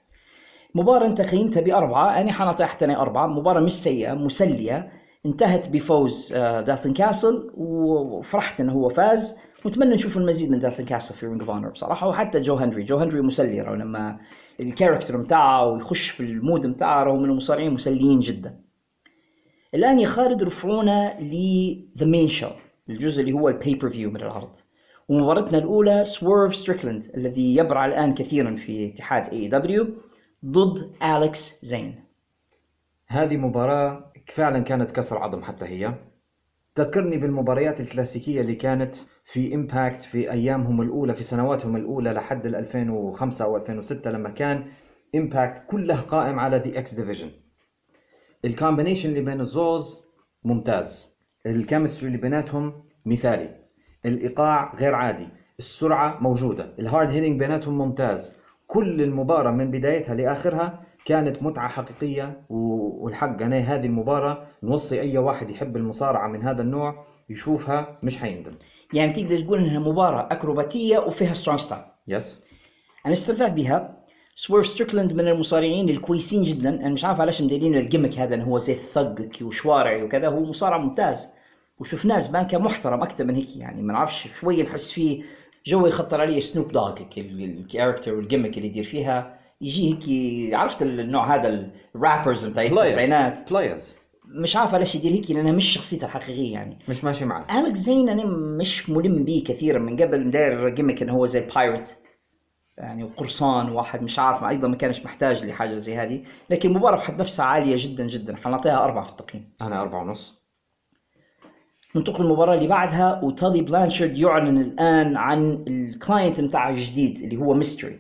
مباراة أنت قيمتها بأربعة أنا حنعطيها حتى أنا أربعة. مباراة مش سيئة مسلية. انتهت بفوز آه، دالتون كاسل وفرحت إنه هو فاز. ونتمنى نشوف المزيد من دالتون كاسل في Ring of Honor بصراحة وحتى جو هنري. جو هنري مسلي لما ال character متاعه ويخش في ال mood متاعه رغم إنه مصارعين مسليين جدا. الآن يا خالد رفعونا ل the main show الجزء اللي هو ال pay-per-view من العرض. ومباراتنا الأولى سويرف ستريكلاند الذي يبرع الآن كثيرا في اتحاد AEW ضد اليكس زين هذه مباراة فعلا كانت كسر عظم حتى هي. تذكرني بالمباريات الكلاسيكية اللي كانت في Impact في أيامهم الأولى في سنواتهم الأولى لحد ال 2005 أو 2006 لما كان Impact كله قائم على the X Division ال combination اللي بين الزوز ممتاز. ال chemistry اللي بيناتهم مثالي. الإيقاع غير عادي. السرعة موجودة. ال hard hitting بيناتهم ممتاز. كل المباراة من بدايتها لآخرها كانت متعة حقيقية و- والحق أنا هذه المباراة نوصي أي واحد يحب المصارعة من هذا النوع يشوفها مش حيندم. يعني تقدر تقول إنها مباراة أكروباتية وفيها strong style Yes أنا استمتعت بها. سويرف ستريكلاند من المصارعين الكويسين جدا. أنا مش عارف علاش مديرين ال gimmick هذا انه هو زي ال thug وشوارعي وكذا. هو مصارع ممتاز. وشفناه زمان كان محترم أكثر من هيك يعني. ما نعرفش شوية نحس فيه جو يخطر علي سنوب دوغ ال character وال gimmick اللي يدير فيها يجي هيك عرفت النوع هذا ال rappers بتاع التسعينات؟ players مش عارف علاش يدير هيك لأنها مش شخصيته الحقيقية يعني. مش ماشي معاه. اليكس زين أنا مش ملم به كثيرا من قبل داير gimmick إنه هو زي pirate يعني وقرصان واحد مش عارف أيضا ما كانش محتاج لحاجة زي هذه. لكن المباراه بحد نفسها عالية جدا جدا. حنعطيها أربعة في التقييم. أنا أربعة ونص. ننتقل للمباراة اللي بعدها وتادي بلانشارد يعلن الآن عن ال client بتاعه الجديد اللي هو mystery.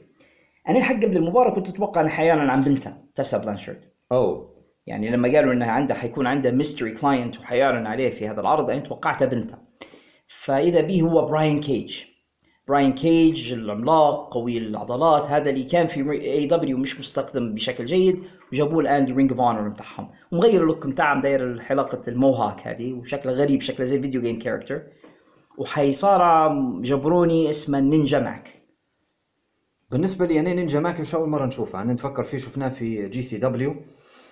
أنا الحق قبل المباراة كنت أتوقع إنه حيعلن عن بنته تسا بلانشارد. أوه. يعني لما قالوا انها عنده حيكون عنده mystery client وحيعلن عليه في هذا العرض أنا توقعتها بنته. فإذا به هو براين كيج. براين كيج العملاق قوي العضلات هذا اللي كان في اي دبليو مش مستخدم بشكل جيد وجابوه الآن لرينج اوف اونر بتاعهم. ومغير ال look بتاعه داير حلقة ال mohawk هذه وشكله غريب شكله زي video game character وحيصارع jabroni اسمه نينجا ماك. بالنسبة لي أنا نينجا ماك مش اول مرة نشوفه. أنا نتفكر فيه شفناه في جي سي دبليو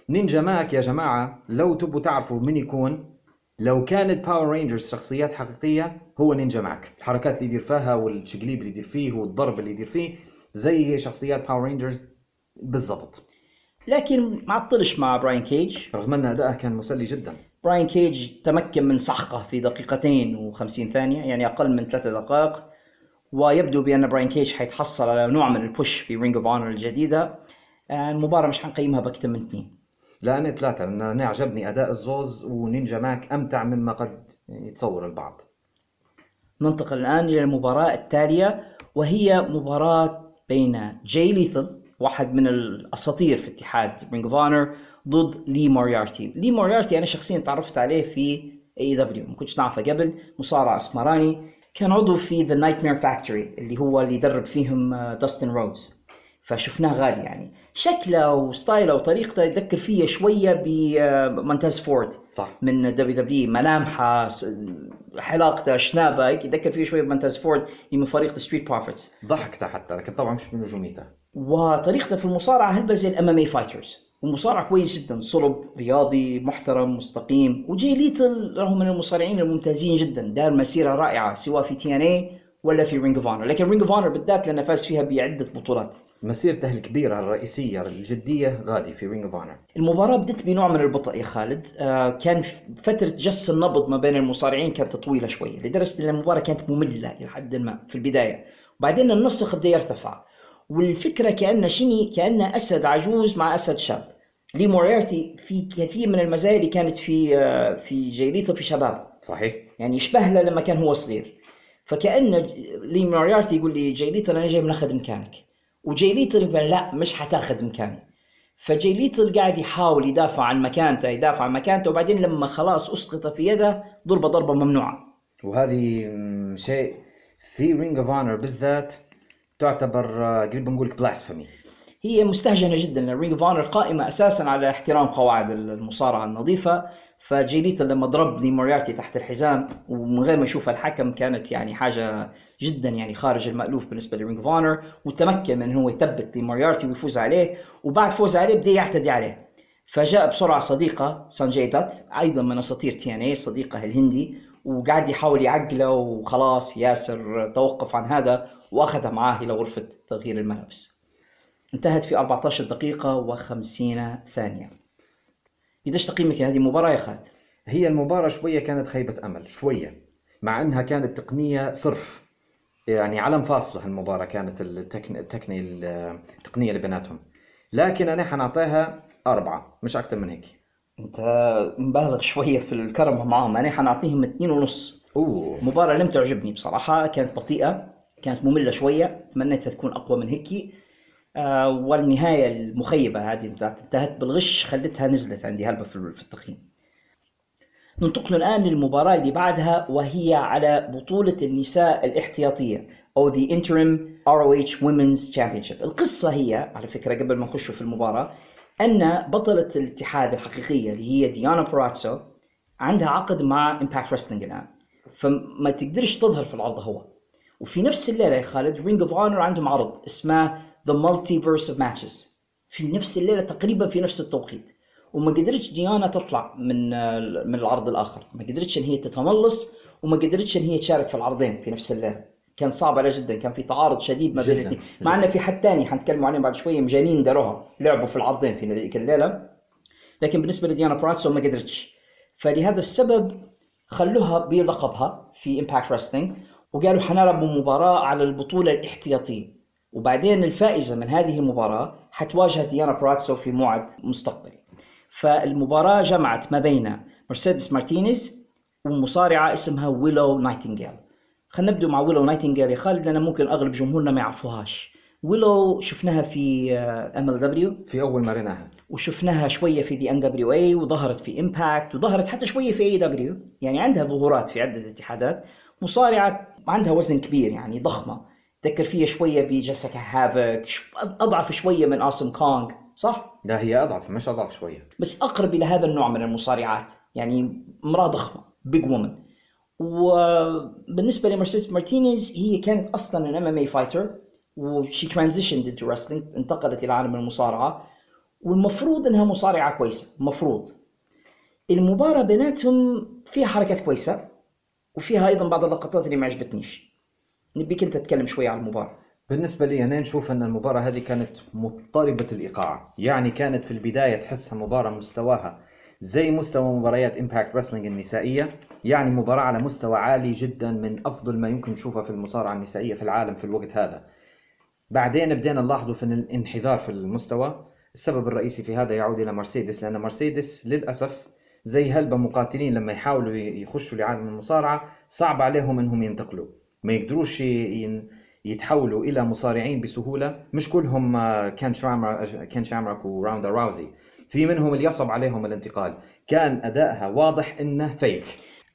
نينجا ماك يا جماعة لو تبوا تعرفوا من يكون لو كانت باور رينجرز شخصيات حقيقية هو نينجا ماك الحركات اللي يدير فيها والشقليب اللي يدير فيه والضرب اللي يدير فيه زي شخصيات باور رينجرز بالضبط. لكن ما عطلش مع براين كيج رغم أن ادائه كان مسلي جدا. براين كيج تمكن من سحقه في دقيقتين و50 ثانية يعني أقل من ثلاثة دقائق. ويبدو بأن براين كيج حيتحصل على نوع من ال push في رينج اوف اونر الجديدة. آه، المباراة مش حنقيمها بأكثر من اثنين. لا أنا ثلاثة لأن أنا عجبني أداء الزوز ونينجا ماك أمتع مما قد يتصور البعض. ننتقل الآن إلى المباراة التالية وهي مباراة بين جاي ليثل واحد من الأساطير في اتحاد رينج اوف ضد لي موريارتي. لي موريارتي أنا شخصيا تعرفت عليه في اي دبليو ما كنتش نعرفه قبل. مصارع أسمراني كان عضو في ذا نايت مير فاكتوري اللي هو اللي يدرب فيهم آه، داستن روز فشفناه غادي يعني. شكله و style ه وطريقته يذكر فيا شوية بمونتاز فورد. صح. من دبليو دبليو ملامحة حلاقته شنابه يذكر فيه شوية بمونتاز فورد من فريق ستريت بروفيتس ضحكته حتى لكن طبعا مش من نجوميته وطريقته في المصارعة هلبة زي ال MMA fighters ومصارع كويس جدا صلب رياضي محترم مستقيم. وجاي ليثل رغم من المصارعين الممتازين جدا. دار مسيرة رائعة سواء في تي ان اي ولا في رينج اوف اونر لكن رينج اوف اونر بالذات لأنه فاز فيها بعدة بطولات. مسيرته الكبيره الرئيسية الجدية غادي في رينج اوف اونر المباراة بدت بنوع من البطء يا خالد. آه كان فترة جس النبض ما بين المصارعين كانت طويلة شوية لدرجة أن المباراة كانت مملة إلى حد ما في البداية. وبعدين النسق بدأ يرتفع والفكرة كأن شني كأن أسد عجوز مع أسد شاب. لي موريارتي في كثير من المزايا اللي كانت في آه في جاي ليثل في شباب. صحيح. يعني يشبه له لما كان هو صغير. فكأن لي موريارتي يقول لجاي ليثل أنا جاي بناخذ مكانك. وجاي ليثل يقول لا مش حتاخذ مكاني. فجاي ليثل قاعد يحاول يدافع عن مكانته يدافع عن مكانته وبعدين لما خلاص أسقط في يده ضربة ضربة ممنوعة. وهذه شيء في رينج اوف اونر بالذات تعتبر آه، قريب نقول blasphemy هي مستهجنة جدا لأن رينج اوف اونر قائمة أساسا على احترام قواعد المصارعة النظيفة. فجاي ليثل لما ضرب لي موريارتي تحت الحزام ومن غير ما يشوفها الحكم كانت يعني حاجة جدا يعني خارج المألوف بالنسبة لرينج اوف اونر وتمكن من انه هو يثبت لي موريارتي ويفوز عليه وبعد فوز عليه بدا يعتدي عليه فجاء بسرعة صديقة سونجاي دات أيضا من أساطير تي ان اي صديقة الهندي وقاعد يحاول يعقله وخلاص ياسر توقف عن هذا واخذه معاه إلى غرفة تغيير الملابس انتهت في 14 دقيقة و50 ثانية. قديش تقييمك لهذه المباراة يا خالد؟ هي المباراة شوية كانت خيبة أمل شوية مع أنها كانت تقنية صرف يعني علم فاصلة المباراة كانت التكن... التكني التقنية اللي بيناتهم لكن أنا حنعطيها أربعة مش أكثر من هيك أنت مبالغ شوية في الكرم معهم، أنا حنعطيهم اثنين ونص. أوه مباراة لم تعجبني بصراحة، كانت بطيئة، كانت مملة شوية، تمنيتها تكون أقوى من هيك. آه والنهاية المخيبة هذه بتاعت انتهت بالغش خلتها نزلت عندي هلبة في التقييم. ننتقل الآن للمباراة اللي بعدها وهي على بطولة النساء الاحتياطية أو The Interim ROH Women's Championship. القصة هي على فكرة قبل ما نخش في المباراة أن بطلة الاتحاد الحقيقية اللي هي ديانا بوراتسو عندها عقد مع امباكت ريسلينج الآن. فما تقدرش تظهر في العرض هو. وفي نفس الليلة يا خالد رينج اوف اونر عندهم عرض اسمه The Multiverse of Matches. في نفس الليلة تقريبا في نفس التوقيت. وما قدرتش ديانا تطلع من من العرض الآخر. ما قدرتش إن هي تتملص وما قدرتش إن هي تشارك في العرضين في نفس الليلة كان صعب عليها جدا. كان في تعارض شديد ما بين الاثنين مع انه في حد ثاني حنتكلم عليهم بعد شوية مجانين داروها لعبوا في العرضين في ذيك الليلة. لكن بالنسبة لديانا براتسو ما قدرتش. فلهذا السبب خلوها بلقبها في امباكت ريسلينج وقالوا حنلعب مباراة على البطولة الاحتياطية. وبعدين الفائزة من هذه المباراة حتواجه ديانا براتسو في موعد مستقبلي. فالمباراة جمعت ما بين مرسيدس مارتينيز ومصارعة اسمها ويلو نايتنجيل. خلينا نبدو مع ويلو نايتنجيل يا خالد لأن ممكن أغلب جمهورنا ما يعرفوهاش. ويلو شفناها في MLW في أول ما ريناها وشفناها شوية في the NWA وظهرت في Impact وظهرت حتى شوية في AEW يعني عندها ظهورات في عدة اتحادات. مصارعة عندها وزن كبير يعني ضخمة. تذكر فيها شوية بجيسيكا هافك أضعف شوية من اوسم كونغ. صح؟ لا هي أضعف مش أضعف شوية. بس أقرب إلى هذا النوع من المصارعات يعني امراه ضخمة big woman وبالنسبة لمرسيدس مارتينيز هي كانت أصلا an MMA fighter و she transitioned into wrestling انتقلت إلى عالم المصارعة. والمفروض إنها مصارعة كويسة مفروض. المباراة بيناتهم فيها حركات كويسة وفيها أيضا بعض اللقطات اللي ما عجبتنيش. نبيك أنت تتكلم شوية عن المباراة. بالنسبة لي أنا نشوف أن المباراة هذه كانت مضطربة الإيقاع. يعني كانت في البداية تحسها مباراة مستواها زي مستوى مباريات Impact Wrestling النسائية. يعني مباراة على مستوى عالي جدا من أفضل ما يمكن تشوفها في المصارعة النسائية في العالم في الوقت هذا. بعدين بدينا نلاحظوا في الانحدار في المستوى. السبب الرئيسي في هذا يعود إلى مرسيدس لأن مرسيدس للأسف زي هلبة مقاتلين لما يحاولوا يخشوا لعالم المصارعة صعب عليهم إنهم ينتقلوا. ما يقدروش ين- يتحولوا إلى مصارعين بسهولة. مش كلهم آه، كان شامرك كان شامرك وراوندا راوزي. في منهم اللي يصعب عليهم الانتقال. كان أدائها واضح إنه فيك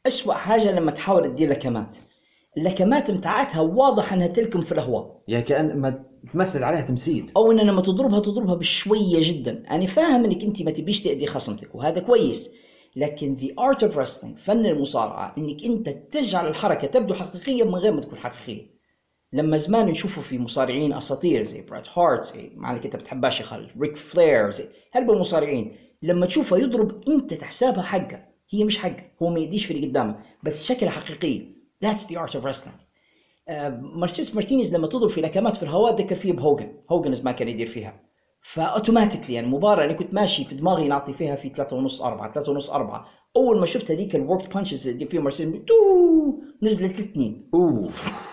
أسوأ حاجة لما تحاول تدير لكمات. اللكمات متاعتها واضح إنها تلكم في الهواء. يعني كأن ما تمثل عليها تمثيل. أو إن لما تضربها تضربها بشوية جدا. أنا فاهم إنك أنت ما تبيش تاذي خصمتك وهذا كويس. لكن the art of wrestling فن المصارعة إنك أنت تجعل الحركة تبدو حقيقية من غير ما تكون حقيقية. لما زمان نشوفه في مصارعين أساطير زي بريت هارت زي مع انك أنت بتحباش يا خالد ريك فلير زي هلبة المصارعين. لما تشوفه يضرب أنت تحسبها حقة هي مش حقة هو ما يديش في اللي قدامه بس شكلها حقيقي. That's the art of wrestling. آه، مرسيدس مارتينيز لما تضرب في لكمات في الهواء ذكر فيه بهوجن هوجن ما كان يدير فيها. ف automatically يعني المباراه اللي كنت ماشي في دماغي نعطي فيها في 3 ونص 4 3 ونص 4 أول ما شفت هذيك ال work punches اللي فيها مرسيدس تو نزلت لاثنين ونص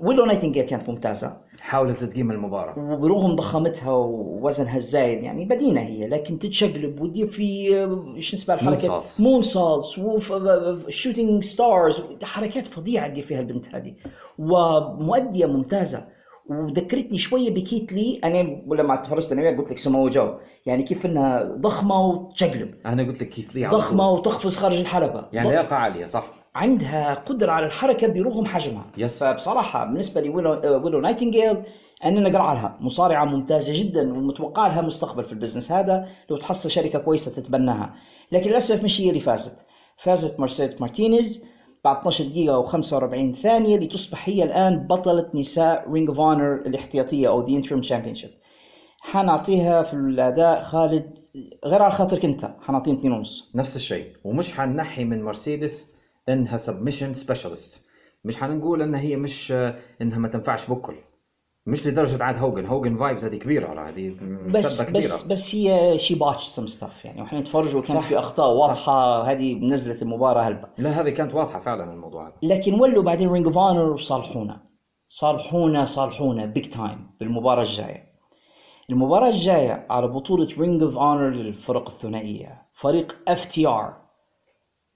ويلو نايتنجيل كانت ممتازة؟ حاولت تقيم المباراة. وبرغم ضخامتها ووزنها الزايد يعني بدينة هي لكن تتشقلب وتدير في آه، إيش اسمها الحركة؟ Moonsaults. moonsaults و shooting stars حركات فظيعة تدير فيها البنت هذه ومؤدية ممتازة. وذكرتني شوية بكيث لي أنا لما تفرجت أنا وياك قلت لك سمو جو يعني كيف إنها ضخمة وتشقلب. أنا قلت لك كيث لي ضخمة. وتقفز خارج الحلبة. يعني لياقة عالية صح؟ عندها قدرة على الحركة برغم حجمها. yes. فبصراحة بالنسبة لي ويلو, آه، ويلو نايتنجيل أنا نقرأ لها. مصارعة ممتازة جدا ومتوقع لها مستقبل في ال business هذا لو تحصل شركة كويسة تتبناها. لكن للأسف مش هي اللي فازت. فازت مرسيدس مارتينيز بعد 12 دقيقة و45 ثانية لتصبح هي الآن بطلة نساء Ring of Honor الاحتياطية أو the interim championship حنعطيها في الأداء خالد غير على خاطرك أنت. حنعطيهم 2 ونص. نفس الشيء. ومش حنحي من مرسيدس انها submission specialist مش حنقول انها هي مش إنها ما تنفعش بكل مش لدرجة عاد هوجن. هوجن vibes هذه كبيرة راه هذه بس سبه كبيرة. بس بس هي she botched some stuff يعني. وإحنا نتفرج وكانت صح. في أخطاء. واضحة هذه نزلت المباراة هلبة. لا هذه كانت واضحة فعلا الموضوع هذا. لكن ولوا بعدين Ring of Honor وصالحونا. صالحونا صالحونا big time بالمباراة الجاية. المباراة الجاية على بطولة Ring of Honor للفرق الثنائية. فريق FTR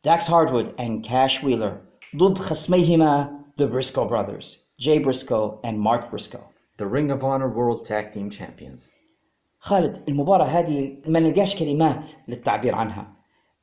داكس هاردوود and كاش ويلر ضد خصميهما the Briscoe Brothers جاي بريسكو and مارك بريسكو The Ring of Honor World Tag Team Champions. خالد المباراة هذه ما نلقاش كلمات للتعبير عنها.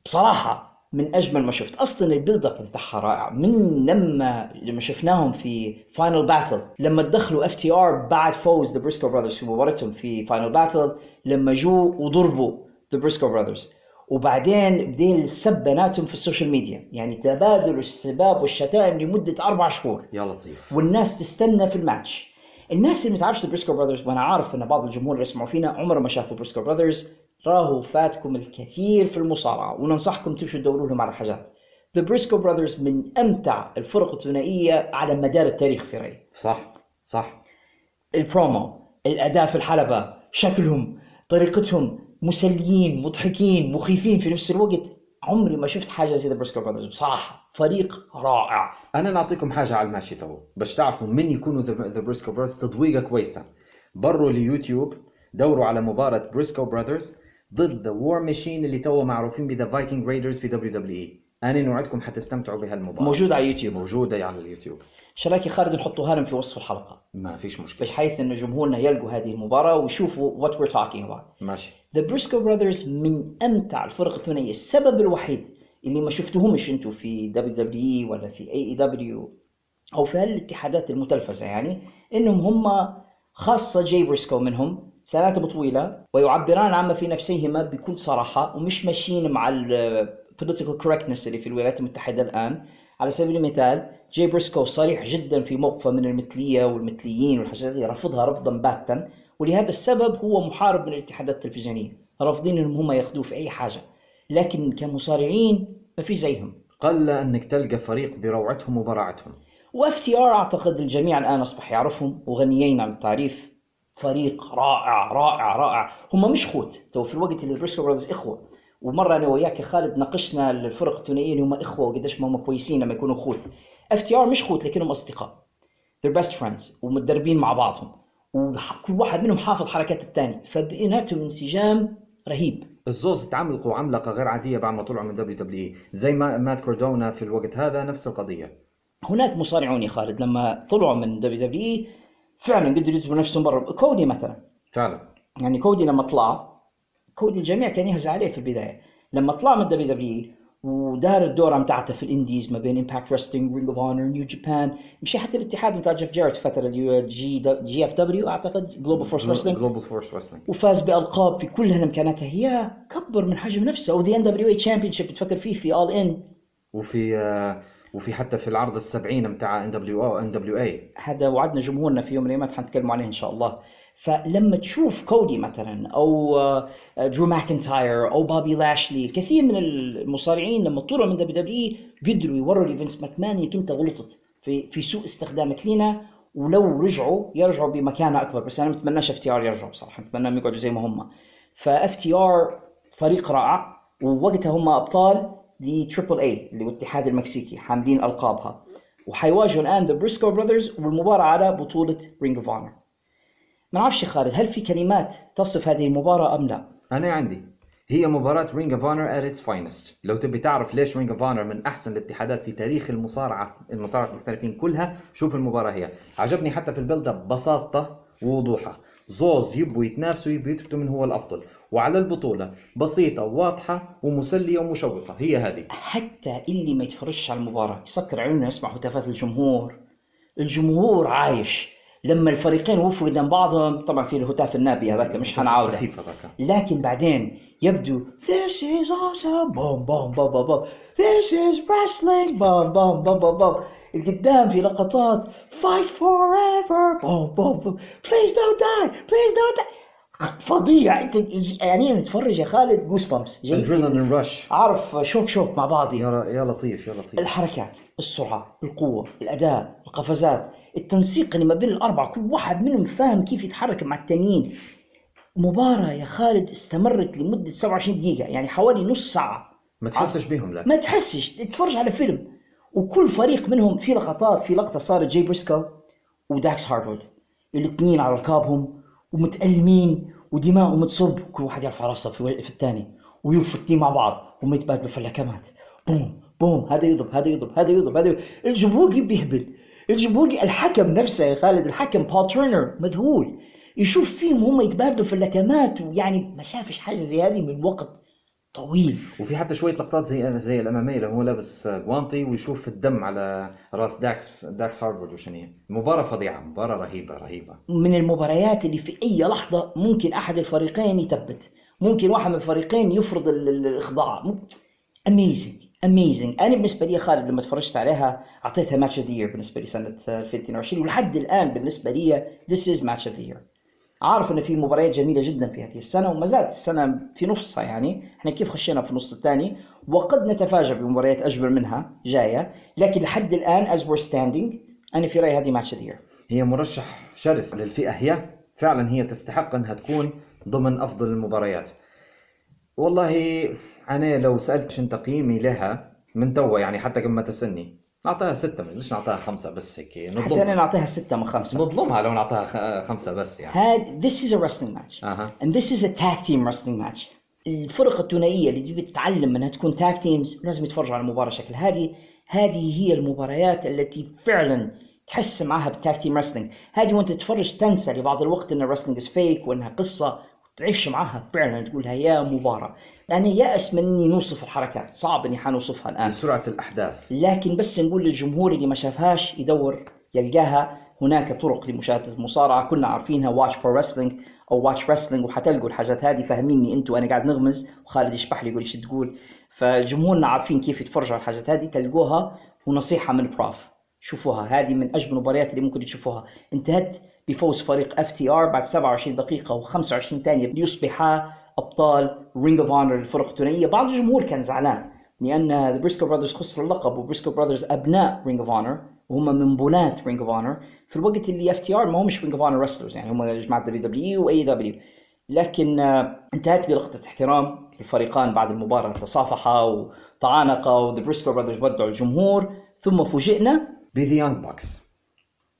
بصراحة من أجمل ما شفت. أصلا ال build up بتاعها رائع. من لما لما شفناهم في Final Battle لما دخلوا FTR بعد فوز the Briscoe Brothers في مباراتهم في Final Battle لما جو وضربوا the Briscoe Brothers وبعدين بدين السب بيناتهم في ال social media. يعني تبادلوا السباب والشتائم لمدة أربع شهور. يا لطيف. والناس تستنى في الماتش. الناس اللي ما تعرفش ال Briscoe Brothers وأنا عارف إن بعض الجمهور اللي يسمعوا فينا عمره ما شافوا Briscoe Brothers راهو فاتكم الكثير في المصارعة وننصحكم تمشوا تدوروا لهم على حاجات the Briscoe Brothers من أمتع الفرق الثنائية على مدار التاريخ في رأيي. صح صح. البرومو الأداء في الحلبة شكلهم طريقتهم مسليين مضحكين مخيفين في نفس الوقت. عمري ما شفت حاجة زي the Briscoe Brothers بصراحة فريق رائع. أنا نعطيكم حاجة على الماشي تو. باش تعرفوا من يكونوا the Briscoe Brothers تضويقة كويسة. بروا اليوتيوب دوروا على مباراة Briscoe Brothers ضد the War Machine اللي تو معروفين ب the Viking Raiders في WWE اي أنا نوعدكم حتستمتعوا بهالمباراة. موجود على يوتيوب موجودة على اليوتيوب. إيش رايك يا خالد نحطوها لهم في وصف الحلقة. ما فيش مشكلة. بحيث إن جمهورنا يلقوا هذه المباراة ويشوفوا what we're talking about. ماشي. The Briscoe Brothers من أمتع الفرق الثنائية، السبب الوحيد اللي ما شفتوهمش أنتم في WWE ولا في AEW أو في هالاتحادات المتلفزة يعني إنهم هم خاصة جاي بريسكو منهم سنوات طويلة ويعبران عما في نفسيهما بكل صراحة ومش ماشيين مع ال political correctness اللي في الولايات المتحدة الآن. على سبيل المثال جاي بريسكو صريح جدا في موقفه من المثلية والمثليين والحاجات اللي رفضها رفضا باتا ولهذا السبب هو محارب من الاتحادات التلفزيونية. رافضين إنهم هم ياخذوه في أي حاجة. لكن كمصارعين ما في زيهم. قل أنك تلقى فريق بروعتهم وبراعتهم. و FTR أعتقد الجميع الآن أصبح يعرفهم وغنيين عن التعريف. فريق رائع رائع رائع. هم مش خوت. تو في الوقت اللي ال Briscoe Brothers إخوة. ومرة أنا وياك يا خالد ناقشنا الفرق الثنائية اللي هم إخوة وقديش ما هم كويسين لما يكونوا خوت. FTR مش خوت لكنهم أصدقاء. They're best friends ومتدربين مع بعضهم. وكل واحد منهم حافظ حركات الثاني. فبيناتهم انسجام رهيب. الزوز تعملقوا عملقه غير عادية بعد ما طلعوا من WWE زي ما مات كوردونا في الوقت هذا نفس القضية. هناك مصارعون يا خالد لما طلعوا من WWE فعلا قدروا يثبتوا نفسهم برا. كودي مثلا. فعلا. يعني كودي لما طلع كودي الجميع كان يهز عليه في البداية. لما طلع من WWE ودار الدورة بتاعته في ال indies ما بين Impact Wrestling Ring of Honor New Japan مشي حتى الاتحاد بتاع جيف جاريت فترة اللي هو G GFW اعتقد Global Force Wrestling Global Force Wrestling وفاز بألقاب في كل هالامكاناتها. هي كبر من حجم نفسه. و the NWA championship بتفكر فيه في All In وفي آه، وفي حتى في العرض السبعين بتاع ان دبليو أو ان دبليو اي هذا وعدنا جمهورنا في يوم من الأيام حنتكلم عليه إن شاء الله. فلما تشوف كودي مثلا أو آه، درو ماكنتاير أو بوبي لاشلي كثير من المصارعين لما طلعوا من WWE قدروا يوروا لفينس ماكمان انك انت غلطت في في سوء استخدامك لنا ولو رجعوا يرجعوا بمكانة أكبر. بس أنا ما FTR يرجعوا بصراحة بتمناهم يقعدوا زي ما هم. ف FTR فريق رائع ووقتها هم أبطال ل Triple A اللي هو الاتحاد المكسيكي حاملين ألقابها. وحيواجهوا الآن The Briscoe Brothers والمباراة على بطولة Ring of Honor ما نعرفش يا خالد هل في كلمات تصف هذه المباراة أم لا؟ أنا عندي. هي مباراة Ring of Honor at its finest، لو تبي تعرف ليش Ring of Honor من أحسن الاتحادات في تاريخ المصارعة، المصارعة المحترفين كلها، شوف المباراة هي، عجبني حتى في ال build-up بساطة ووضوحها، زوز يبوا يتنافسوا يبوا يثبتوا من هو الأفضل، وعلى البطولة بسيطة وواضحة ومسلية ومشوقة، هي هذه. حتى اللي ما يتفرجش على المباراة يسكر عيونه يسمع هتافات الجمهور. الجمهور عايش. لما الفريقين وقفوا قدام بعضهم طبعا في الهتاف النابي هذاك مش حنعاوده. لكن بعدين يبدو This is awesome. بوم بوم بوم بوم بوم. This is wrestling. بوم بوم بوم بوم بوم. القدام في لقطات Fight forever. بوم بوم بوم. Please don't die. Please don't die. فظيع. أنت يعني نتفرج يا خالد goosebumps adrenaline rush عارف شوك شوك مع بعض. يا يا لطيف يا لطيف. الحركات السرعة القوة الأداء القفزات. التنسيق اللي ما بين الأربعة كل واحد منهم فاهم كيف يتحرك مع التانيين. مباراة يا خالد استمرت لمدة 27 دقيقة يعني حوالي نص ساعة. ما تحسش بيهم لا. ما تحسش تتفرج على فيلم. وكل فريق منهم في لقطات في لقطة صارت جاي بريسكو وداكس هارفورد الاثنين على ركابهم ومتألمين ودماغهم تصب كل واحد يرفع راسه في, في الثاني ويوقفوا الاثنين مع بعض وهم يتبادلوا في اللكمات بوم بوم هذا يضرب هذا يضرب هذا يضرب هذا. الجمهور اللي بيهبل الجمهور اللي- الحكم نفسه يا خالد الحكم بول تيرنر مذهول. يشوف فيهم هم يتبادلوا في اللكمات ويعني ما شافش حاجة زي هذه من وقت طويل. وفي حتى شوية لقطات زي زي الأمامية اللي هو لابس جوانتي ويشوف الدم على راس داكس داكس هاروود وشنو مباراة فظيعة مباراة رهيبة رهيبة. من المباريات اللي في أي لحظة ممكن أحد الفريقين يثبت. ممكن واحد من الفريقين يفرض ال- ال- الإخضاع. Amazing amazing أنا بالنسبة لي خالد لما اتفرجت عليها أعطيتها match of the year بالنسبة لي سنة 2022 ولحد الآن بالنسبة لي this is match of the year عارف إن في مباريات جميلة جدا في هذه السنة وما زالت السنة في نصها يعني. إحنا كيف خشينا في النص الثاني؟ وقد نتفاجأ بمباريات أكبر منها جاية لكن لحد الآن as we're standing أنا في رأيي هذه match of the year هي مرشح شرس للفئة هي فعلا هي تستحق إنها تكون ضمن أفضل المباريات. والله أنا لو سألت شن تقييمي لها من توا يعني حتى قبل ما تسألني نعطيها ستة ليش نعطيها خمسة بس هيك حتى أنا نعطيها ستة من خمسة. نظلمها لو نعطيها خمسة بس يعني. هاد this is a wrestling match. أها. And this is a tag team wrestling match. الفرق الثنائية اللي تبي تتعلم انها تكون تاج تيمز لازم يتفرجوا على المباراة شكل هذه هذه هي المباريات التي فعلا تحس معها بال tag team wrestling هذه وانت تتفرج تنسى لبعض الوقت إن ال wrestling is fake وإنها قصة. تعيش معها فعلا تقولها يا مباراة. أنا يأس من اني نوصف الحركات صعب إني حنوصفها الآن. بسرعة الأحداث. لكن بس نقول للجمهور اللي ما شافهاش يدور يلقاها هناك طرق لمشاهدة المصارعة كنا عارفينها Watch Pro Wrestling أو Watch Wrestling وحتلقوا الحاجات هذه فاهميني أنتوا وأنا قاعد نغمز وخالد يشبح لي يقول إيش تقول. فجمهورنا عارفين كيف يتفرجوا على الحاجات هذه تلقوها ونصيحة من Prof شوفوها هذه من أجمل المباريات اللي ممكن تشوفوها. انتهت بفوز فريق FTR بعد 27 دقيقة و25 ثانية ليصبحا أبطال Ring of Honor للفرق الثنائية. بعض الجمهور كان زعلان لأن The Briscoe Brothers خسروا اللقب و Briscoe Brothers أبناء Ring of Honor وهم من بناة Ring of Honor في الوقت اللي FTR ما همش Ring of Honor wrestlers يعني هم جماعة دبليو دبليو واي دبليو لكن آه، انتهت بلقطة احترام الفريقان بعد المباراة. تصافحا وتعانقا و The Briscoe Brothers ودعوا الجمهور ثم فوجئنا ب The Young Bucks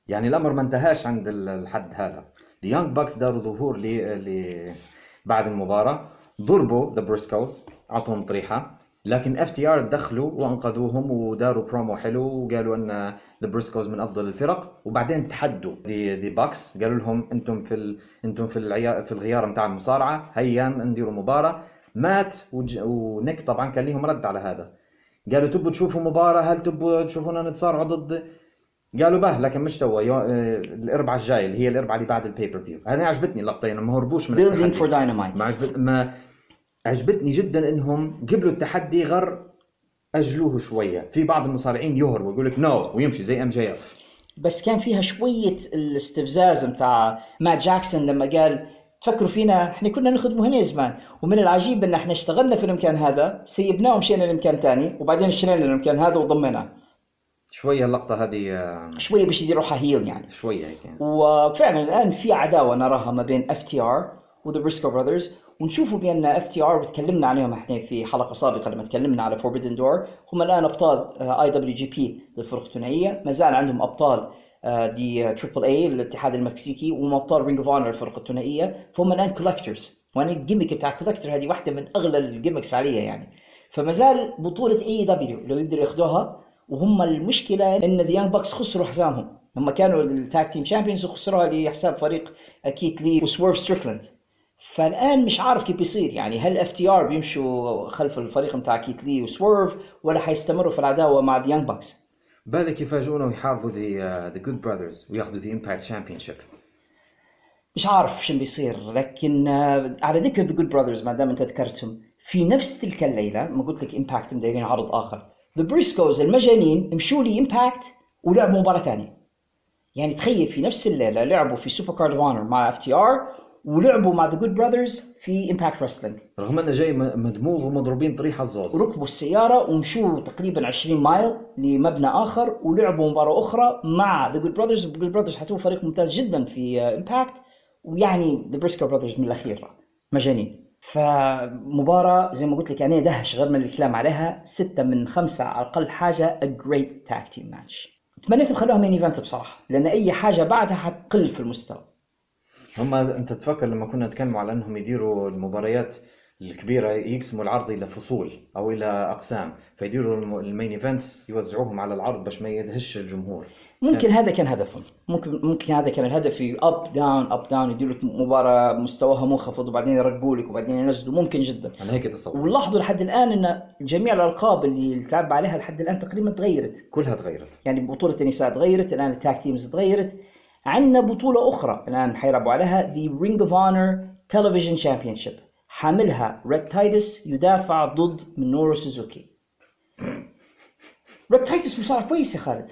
يعني الأمر ما انتهاش عند ال- الحد هذا. The Young Bucks داروا ظهور ل ل بعد المباراة. ضربوا The Briscoes أعطوهم طريحة. لكن FTR دخلوا وأنقذوهم وداروا برومو حلو وقالوا أن The Briscoes من أفضل الفرق. وبعدين تحدوا The Bucks قالوا لهم أنتم في ال... أنتم في العيا... في الغيار نتاع المصارعة. هيا نديروا مباراة. مات وج... ونيك طبعا كان لهم رد على هذا. قالوا تبوا تشوفوا مباراة؟ هل تبوا تشوفونا نتصارعوا ضد قالوا باهي لكن مش توا. آه، الاربعاء الجاي اللي هي الاربعاء اللي بعد ال pay-per-view هذه عجبتني اللقطه يعني ما هربوش من building. for Dynamite ما عجبت ما عجبتني جدا إنهم قبلوا التحدي غير أجلوه شوية في بعض المصارعين يهربوا يقول لك no ويمشي زي MJF بس كان فيها شوية الاستفزاز متاع مات جاكسون لما قال تفكروا فينا إحنا كنا نخدموا هنا زمان ومن العجيب إن إحنا اشتغلنا في المكان هذا سيبناه ومشينا لمكان ثاني وبعدين اشترينا المكان هذا وضمناه شوية اللقطة هذه آه، شوية باش يديروا heel يعني. شوية هيك يعني. وفعلا الآن في عداوة نراها ما بين FTR و The Briscoe Brothers ونشوفوا بأن FTR وتكلمنا عليهم إحنا في حلقة سابقة لما تكلمنا على Forbidden Door هم الآن أبطال IWGP للفرق الثنائيه ما زال عندهم أبطال آه، the Triple A الاتحاد المكسيكي وهم أبطال Ring of Honor الفرق الثنائيه فهم الآن collectors وأنا ال gimmick بتاع collector هذه واحدة من أغلى ال gimmicks عليها يعني. فما زال بطولة AEW لو يقدروا ياخذوها وهم المشكلة إن The Young Bucks خسروا حزامهم. هم كانوا ال tag team champions وخسروها لحساب فريق Keith Lee و Swerve Strickland فالآن مش عارف كيف بيصير. يعني هل FTR بيمشوا خلف الفريق بتاع Keith Lee وسويرف ولا حيستمروا في العداوة مع The Young Bucks بالك يفاجئونا ويحاربوا the The Good Brothers وياخذوا the Impact championship مش عارف شو بيصير. لكن آه، على ذكر The Good Brothers ما دام أنت ذكرتهم في نفس تلك الليلة ما قلت لك Impact مدايرين عرض آخر. The Briscoes المجانين مشوا لي Impact ولعبوا مباراة ثانية. يعني تخيل في نفس الليلة لعبوا في Super Card of Honor مع FTR ولعبوا مع The Good Brothers في Impact Wrestling رغم انه جاي مدموغ ومضروبين طريحة الزوز. وركبوا السيارة ومشوا تقريبا 20 mile لمبنى آخر ولعبوا مباراة أخرى مع The Good Brothers The Good Brothers حتى هو فريق ممتاز جدا في Impact ويعني The Briscoe Brothers من الأخير مجانين. فمباراة زي ما قلت لك يعني دهش غير من الكلام عليها ستة من خمسة على أقل حاجة a great tag team match. تمنيت بخلوها main event بصراحة لأن أي حاجة بعدها حتقل في المستوى. هم أنت تفكر لما كنا نتكلم على أنهم يديروا المباريات الكبيرة يقسموا العرض إلى فصول أو إلى أقسام فيديروا الم- ال main events يوزعوهم على العرض باش ما يدهش الجمهور. ممكن هذا كان هدفهم. ممكن ممكن هذا كان الهدف في up down up down يديروا لك مباراة مستواها منخفض وبعدين يرقوا لك وبعدين ينزلوا ممكن جدا. أنا هيك تصور ولاحظوا لحد الآن إن جميع الألقاب اللي تلعب عليها لحد الآن تقريبا تغيرت. كلها تغيرت. يعني بطولة النساء تغيرت الآن ال tag teams تغيرت. عندنا بطولة أخرى الآن حيلعبوا عليها the Ring of Honor television championship حاملها Rhett Titus يدافع ضد منورو سوزوكي Rhett Titus مصارع كويس يا خالد.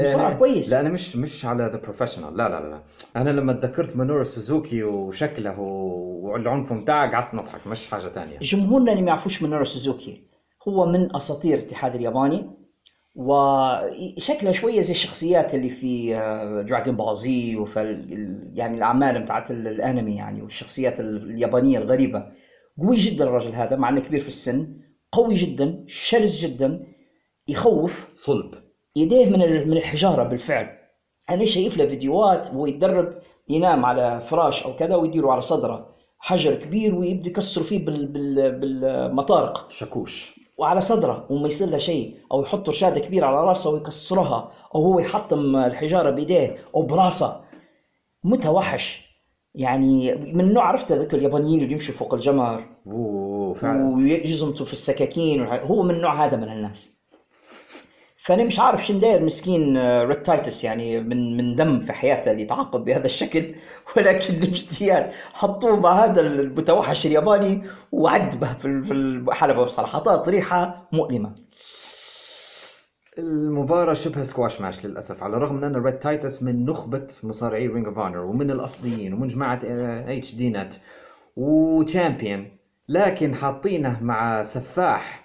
مصارع كويس. لا أنا مش مش على the professional لا لا لا أنا لما تذكرت مانورو سوزوكي وشكله والعنف بتاعه قعدت نضحك مش حاجة تانية. جمهورنا اللي ما يعرفوش منورو سوزوكي هو من أساطير الاتحاد الياباني. وشكله شوية زي الشخصيات اللي في دراجون بول زي وفي يعني الأعمال بتاعت ال- الأنمي يعني والشخصيات ال- اليابانية الغريبة. قوي جدا الرجل هذا مع إنه كبير في السن قوي جدا شرس جدا يخوف صلب. ايديه من من الحجارة بالفعل. أنا شايف له فيديوهات وهو يتدرب ينام على فراش أو كذا ويديروا على صدرة. حجر كبير ويبدوا يكسروا فيه بال بال بالمطارق. شاكوش. وعلى صدره وما يصير له شيء أو يحط رشادة كبيرة على رأسه ويكسرها أو هو يحطم الحجارة بإيديه أو براسه. متوحش. يعني من نوع عرفت ذوك اليابانيين اللي يمشوا فوق الجمر؟ ويزمتوا في السكاكين هو من النوع هذا من الناس. فأنا مش عارف شو داير مسكين آه، Rhett Titus يعني من من دم في حياته اللي يتعاقب بهذا الشكل. ولكن الاجتهاد حطوه مع هذا المتوحش الياباني وعذبه في ال- في الحلبة بصراحه اعطاه طريحه مؤلمة. المباراة شبه squash match للأسف على الرغم من أن Rhett Titus من نخبة مصارعي Ring of Honor ومن الأصليين ومن جماعة HDNet و champion لكن حاطينه مع سفاح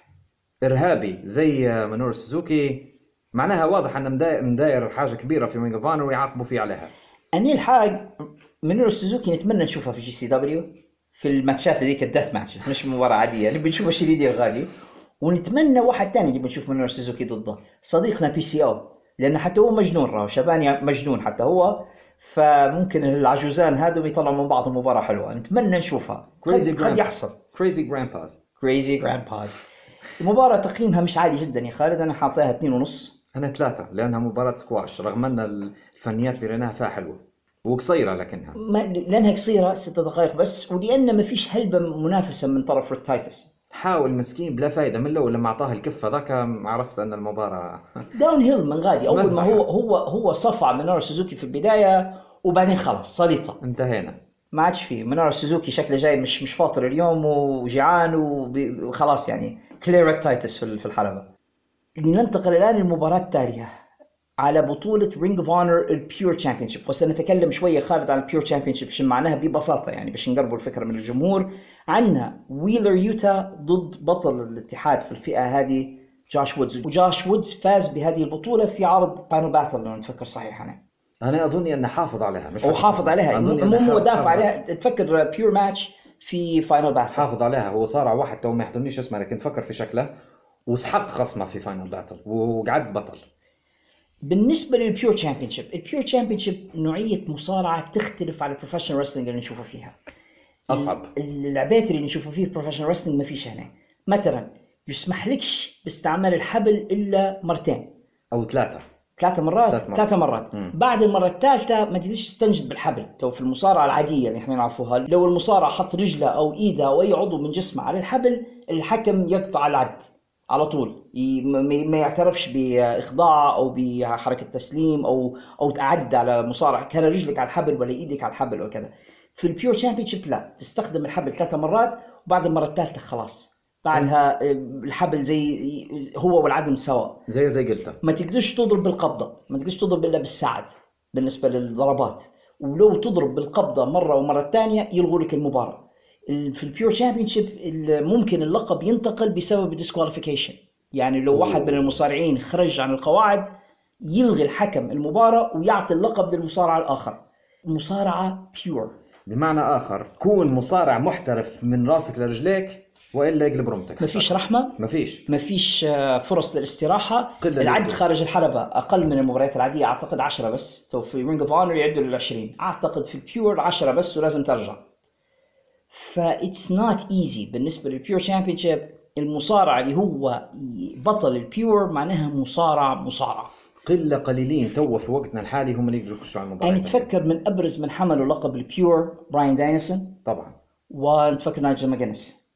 إرهابي زي منور سوزوكي. معناها واضح أنه مداير, حاجة كبيرة في Ring of Honor ويعاقبوا فيه عليها. أني الحاج منيرو سوزوكي نتمنى نشوفها في GCW في الماتشات هذيك ال death matches مش مباراة عادية. نبي نشوف إيش اللي يدير غادي. ونتمنى واحد ثاني نبي نشوف منيرو سوزوكي ضده صديقنا PCO. لأنه حتى هو مجنون راهو شيباني مجنون حتى هو. فممكن العجوزان هذول يطلعوا من بعض مباراة حلوة. نتمنى نشوفها. Crazy قد. يحصل. crazy grandpas crazy grandpas المباراة تقييمها مش عالي جدا يا خالد. أنا حاطيها اثنين ونص. أنا ثلاثة لأنها مباراة سكواش رغم أن الفنيات اللي ريناها فيها حلوة وقصيرة لكنها. ما لأنها قصيرة ست دقائق بس ولأن ما فيش هلبة منافسة من طرف Rhett Titus حاول مسكين بلا فايدة من الأول لما أعطاه الكفة ذاك عرفت أن المباراة downhill من غادي. أول ما. هو هو هو صفع منار سوزوكي في البداية وبعدين خلاص سليطه انتهينا. ما عادش فيه منار سوزوكي شكله جاي مش مش فاطر اليوم وجيعان وخلاص يعني. كلا Rhett Titus في ال- في الحلبة. لننتقل الآن للمباراة التالية على بطولة Ring of Honor ال pure championship وسنتكلم شوية خالد عن ال pure championship شو معناها ببساطة يعني باش نقربوا الفكرة من الجمهور. عندنا Wheeler Yuta ضد بطل الاتحاد في الفئة هذه Josh Woods و Josh Woods فاز بهذه البطولة في عرض Final Battle لو نتفكر صحيح أنا أنا أظن أنه حافظ عليها مش هو حافظ. عليها. مو حافظ- دافع عليها. تفكر pure match في Final Battle حافظ عليها. هو صارع واحد تو ما يحضرنيش اسمه لكن تفكر في شكله وسحق خصمه في Final Battle وقعد بطل. بالنسبة لل pure championship ال pure championship نوعية مصارعة تختلف عن ال professional wrestling اللي نشوفه فيها. أصعب. اللعبات اللي نشوفه فيه ال professional wrestling ما فيش هنا. مثلا يسمح لكش باستعمال الحبل إلا مرتين. أو ثلاثة. ثلاثة مرات ثلاث مرات. ثلاثة مرات. مم. بعد المرة الثالثة ما تقدرش تستنجد بالحبل. تو في المصارعة العادية اللي إحنا نعرفوها. لو المصارع حط رجله أو إيده أو أي عضو من جسمه على الحبل الحكم يقطع العد على طول. ما- يعترفش بإخضاع أو بحركة تسليم أو أو تعد على مصارع. كان رجلك على الحبل ولا إيدك على الحبل وكذا. في ال pure championship لا. تستخدم الحبل ثلاثة مرات وبعد المرة الثالثة خلاص. بعدها آه، الحبل زي هو والعدم سواء زي زي قلتها ما تقدرش تضرب بالقبضة ما تقدرش تضرب إلا بالساعد بالنسبة للضربات. ولو تضرب بالقبضة مرة ومرة ثانية يلغوا لك المباراة. ال- في ال pure championship ممكن اللقب ينتقل بسبب ال disqualification يعني لو واحد من المصارعين خرج عن القواعد يلغي الحكم المباراة ويعطي اللقب للمصارع الآخر. المصارعه pure بمعنى آخر كون مصارع محترف من راسك لرجليك وإلا يقلب رمتك. ما فيش رحمة. ما فيش ما فيش آه، فرص للاستراحة. قلة العد. خارج الحلبة أقل من المباريات العادية أعتقد 10 بس. تو في Ring of Honor يعدوا لل 20 أعتقد في ال pure 10 بس ولازم ترجع. ف it's not easy بالنسبة لل pure championship المصارع اللي هو بطل ال pure معناها مصارع مصارع قلة قليلين تو في وقتنا الحالي هم اللي يقدروا يخشوا على المباراة يعني تفكر من أبرز من حملوا لقب ال pure براين دانيلسون طبعا. ونتفكر نايجل ماجنس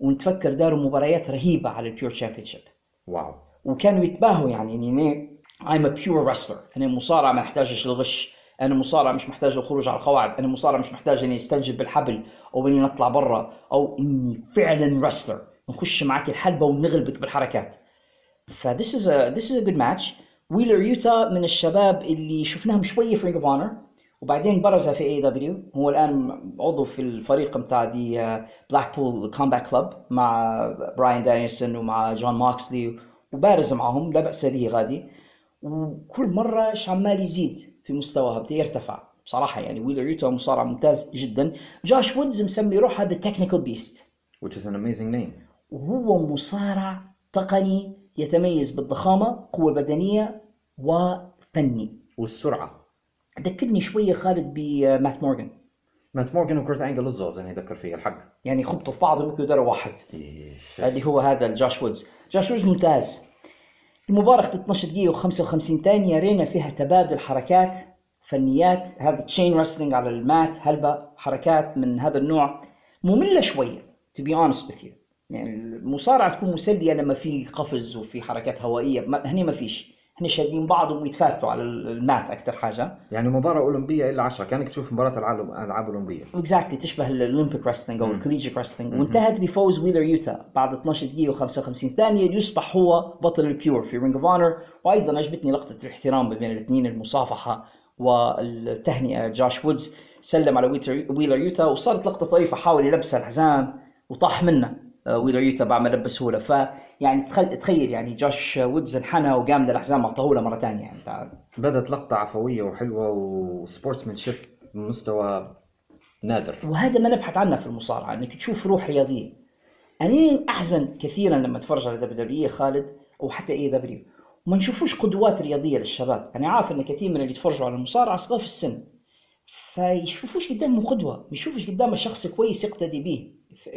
ونتفكر داروا مباريات رهيبة على ال pure championship wow. وكانوا يتباهوا يعني إني I'm a pure wrestler. أنا مصارع ما نحتاجش الغش أنا مصارع مش محتاج الخروج على القواعد. أنا مصارع مش محتاج إني أستنجد بالحبل أو إني نطلع برا أو إني فعلا wrestler. نخش معك الحلبة ونغلبك بالحركات. ف this is a this is a good match. ويلر يوتا من الشباب اللي شفناهم شوية في Ring of Honor وبعدين برز في AEW هو الآن عضو في الفريق بتاع the Blackpool Combat Club مع براين دانيلسون ومع جون موكسلي وبارز معهم لا بأس به غادي. وكل مرة عمال يزيد في مستواه بدا يرتفع. بصراحة يعني ويلر يوتا مصارع ممتاز جدا. جاش وودز مسمي روحه the technical beast which is an amazing name. وهو مصارع تقني يتميز بالضخامة قوة بدنية وفني. والسرعة. ذكرني شوية خالد بمات مورجان. مات مورجان وكورت انجل الزوز أنا يذكر فيه الحق. يعني خبطوا في بعض ممكن يدروا واحد. اللي هو هذا الجاش وودز. جاش وودز ممتاز. المباراة أخذت 12 دقيقة و55 ثانية رينا فيها تبادل حركات فنيات. هذا chain wrestling على ال mat هلبة حركات من هذا النوع. مملة شوية to be honest with you. يعني المصارعة تكون مسلية لما في قفز وفي حركات هوائية. هني ما فيش. هن شادين بعض ويتفاتلوا على ال mat أكثر حاجة. يعني مباراة أولمبية إلا 10 كأنك تشوف مباراة العالم العاب اولمبيه exactly تشبه ال Olympic wrestling أو ال collegiate wrestling وانتهت بفوز ويلر يوتا بعد 12 دقيقة و55 ثانية. ليصبح هو بطل ال pure في Ring of Honor وأيضا عجبتني لقطة الاحترام بين الاثنين المصافحة والتهنئة. جاش وودز سلم على ويلر يوتا وصارت لقطة طريفة. حاول يلبسها الحزام وطاح منه. آه، ويلر يوتا بعد ما لبسه له. فيعني تخيل يعني جاش وودز انحنى وقام من الحزام اعطاه له مرة ثانية يعني. تعال. بدت لقطة عفوية وحلوة و sportsmanship بمستوى نادر. وهذا ما نبحث عنه في المصارعة إنك تشوف روح رياضية. أنا أحزن كثيرا لما أتفرج على WWE خالد أو حتى AEW وما نشوفوش قدوات رياضية للشباب. أنا عارف إن كثير من اللي يتفرجوا على المصارعة صغار في السن. فيشوفوش قدامهم قدوة ما يشوفوش قدامه شخص كويس يقتدي به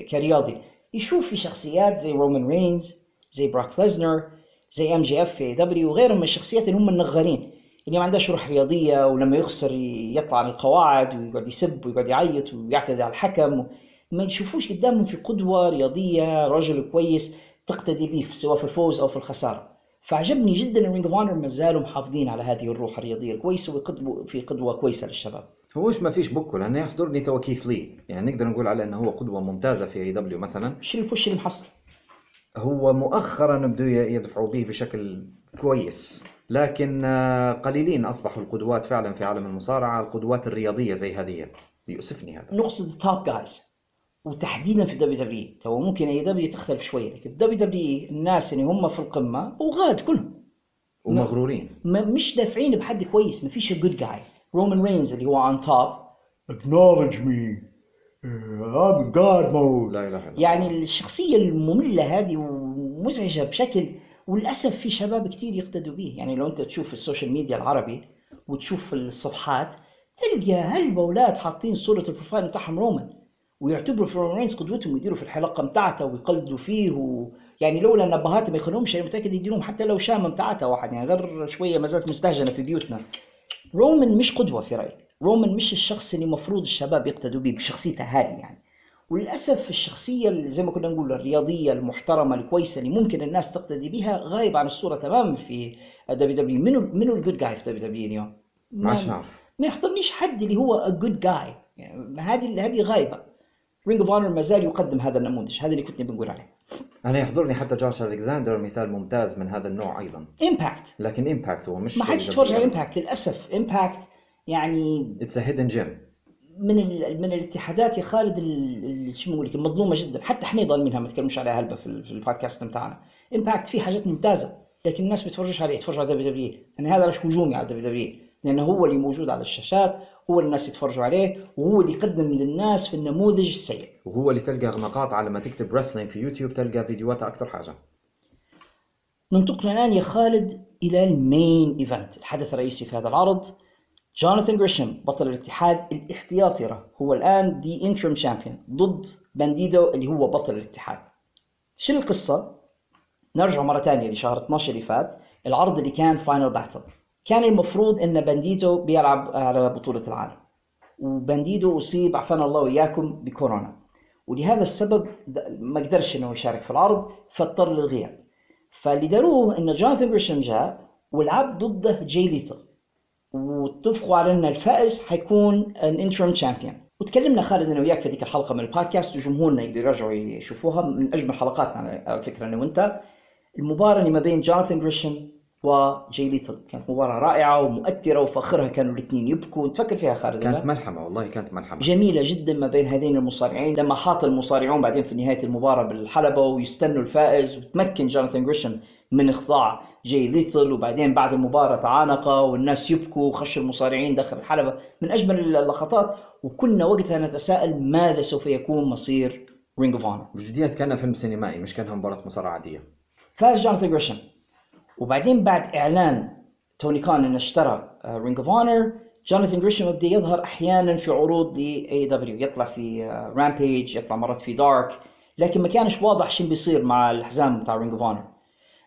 كرياضي. يشوف في شخصيات زي رومان رينز زي بروك ليسنر زي MJF في AEW وغيرهم من الشخصيات اللي هم النغارين. اللي ما عندهاش روح رياضية ولما يخسر يطلع عن القواعد ويقعد يسب ويقعد يعيط ويعتدي على الحكم. ما يشوفوش قدامهم في قدوة رياضية رجل كويس تقتدي به سواء في الفوز أو في الخسارة. فعجبني جدا ال Ring of Honor ما زالوا محافظين على هذه الروح الرياضية الكويسة وفي قدوة كويسة للشباب. هو ما فيش بوكو لأنه يحضرني تو كيث لي. يعني نقدر نقول على إنه هو قدوة ممتازة في AEW مثلا. شو ال push اللي محصل. هو مؤخرا بدوا يدفعوا به بشكل كويس لكن آه، قليلين أصبحوا القدوات فعلا في عالم المصارعة القدوات الرياضية زي هذه. يؤسفني هذا. نقصد ال top guys وتحديدا في WWE تو ممكن AEW تختلف شوية لكن WWE الناس اللي هم في القمة وغاد كلهم. ومغرورين. مش دافعين بحد كويس ما فيش جود جاي رومان رينز اللي هو on top. Acknowledge me. I'm in God mode لا إله إلا يعني الشخصية المملة هذه ومزعجة بشكل وللأسف في شباب كثير يقتدوا به يعني لو أنت تشوف السوشيال ميديا العربي وتشوف الصفحات تلقى هالبولات حاطين صورة البروفايل بتاعهم رومان ويعتبروا في رومان رينز قدوتهم ويديروا في الحلقة بتاعته ويقلدوا فيه و... يعني لولا النبهات ما يخلوهمش أنا متأكد يديرون حتى لو شامة بتاعتها واحد. يعني غير شوية ما زالت مستهجنة في بيوتنا. رومان مش قدوة في رايي رومان مش الشخص اللي المفروض الشباب يقتدوا به بشخصيته هذه يعني. وللأسف الشخصية زي ما كنا نقول الرياضية المحترمة الكويسة اللي ممكن الناس تقتدي بها غايب عن الصورة تماما في WWE. منو منو الجود جاي في WWE اليوم؟ ما عارف ما يحضرنيش حد اللي هو جود جاي يعني هذه هذه غايبة. Ring of Honor ما زال يقدم هذا النموذج. هذا اللي كنت بنقول عليه. أنا يحضرني حتى جوش الكساندر مثال ممتاز من هذا النوع أيضا. Impact لكن Impact هو مش ما حدش يتفرج على Impact للأسف Impact يعني it's hidden gem من من الاتحادات يا خالد شو لك المظلومه جدا. حتى إحنا ظالمينها ما تكلموش عليها هلبة في, البودكاست بتاعنا. Impact فيه حاجات ممتازة لكن الناس بيتفرجوش عليه يتفرجوا على WWE يعني هذا مش هجومي على WWE لأنه هو اللي موجود على الشاشات هو اللي الناس يتفرجوا عليه وهو اللي يقدم للناس في النموذج السيء. وهو اللي تلقى مقاطع لما تكتب wrestling في يوتيوب تلقى فيديوهات أكثر حاجة. ننتقل الآن يا خالد إلى ال main event الحدث الرئيسي في هذا العرض. جوناثان جريشم بطل الاتحاد الاحتياطي هو الآن the interim champion ضد بانديدو اللي هو بطل الاتحاد. شو القصة؟ نرجع مرة ثانية لشهر 12 اللي فات العرض اللي كان Final Battle كان المفروض إن بانديدو بيلعب على بطولة العالم وبانديدو أصيب عفانا الله وإياكم بكورونا. ولهذا السبب ما قدرش إنه يشارك في العرض فاضطر للغياب. فاللي داروه إن جوناثان جريشم جاء ولعب ضده جاي ليثل. واتفقوا على ان الفائز حيكون ان interim champion وتكلمنا خالد أنا وياك في ذيك الحلقة من البودكاست وجمهورنا يقدروا يرجعوا يشوفوها من أجمل حلقاتنا على فكرة أنا وأنت. المباراة اللي ما بين جوناثان جريشم وجاي ليثل كانت مباراة رائعة ومؤثرة وفي آخرها كانوا الاثنين يبكوا. تفكر فيها خالد كانت ملحمة والله كانت ملحمة. جميلة جدا ما بين هذين المصارعين. لما حاط المصارعون بعدين في نهاية المباراة بالحلبة ويستنوا الفائز وتمكن جوناثان جريشم من إخضاع جاي ليثل وبعدين بعد المباراة تعانقا والناس يبكوا وخش المصارعين داخل الحلبة. من أجمل اللقطات وكنا وقتها نتساءل ماذا سوف يكون مصير Ring of Honor بجديات كانها فيلم سينمائي مش كانها مباراة مصارعة عادية. فاز جوناثان جريشم. وبعدين بعد إعلان توني خان إنه اشترى Ring of Honor جوناثان جريشم بدا يظهر أحيانا في عروض ل اي دبليو يطلع في Rampage يطلع مرات في Dark لكن ما كانش واضح شو بيصير مع الحزام بتاع Ring of Honor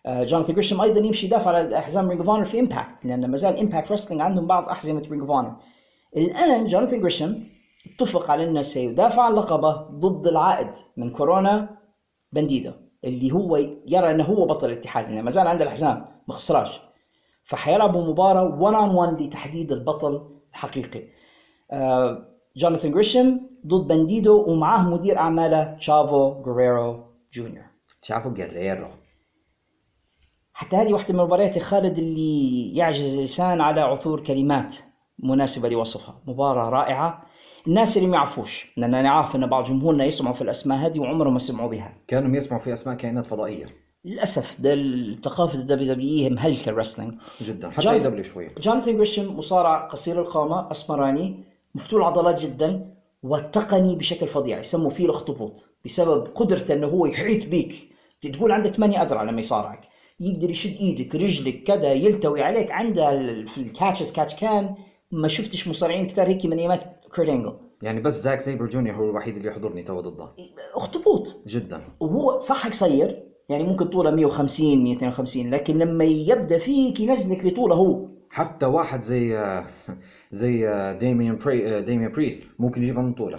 جوناثان جريشم أيضا يمشي يدافع على حزام Ring of Honor في Impact لأن ما زال Impact Wrestling عندهم بعض أحزمة Ring of Honor الآن جوناثان جريشم اتفق على إنه سيدافع عن لقبه ضد العائد من كورونا بانديدو اللي هو يرى إنه هو بطل الاتحاد يعني ما زال عنده الحزام ما خسراش فحيلعبوا مباراة 1 on 1 لتحديد البطل الحقيقي. آه، جوناثان جريشم ضد بانديدو ومعاه مدير أعماله تشافو جريرو جونيور. تشافو جريرو حتى هذه واحدة من المباريات يا خالد اللي يعجز اللسان على عثور كلمات مناسبة لوصفها. مباراة رائعة. الناس اللي ما يعرفوش لأن أنا عارف أن بعض جمهورنا يسمعوا في الأسماء هذه وعمرهم ما سمعوا بها. كانوا يسمعوا في أسماء كائنات فضائية. للأسف ده ثقافة ال WWE مهلكة ال wrestling. جدا حتى AEW شوية. جوناثان جريشم مصارع قصير القامة أسمراني مفتول العضلات جدا والتقني بشكل فظيع. يسموا فيه الاخطبوط بسبب قدرته إنه هو يحيط بيك. تقول عنده ثمانية أذرع لما يصارعك. يقدر يشد إيدك رجلك كذا يلتوي عليك عنده في ال catch-as-catch-can ما شفتش مصارعين كثار هيك من أيامات كيرت إنجل. يعني بس زاك سيبر جونيور هو الوحيد اللي يحضرني تو ضده. أخطبوط. جدا. وهو صح قصير يعني ممكن طوله 150 152 لكن لما يبدأ فيك ينزلك لطوله هو. حتى واحد زي زي ديميان بري ديميان بريست ممكن يجيبها من طوله.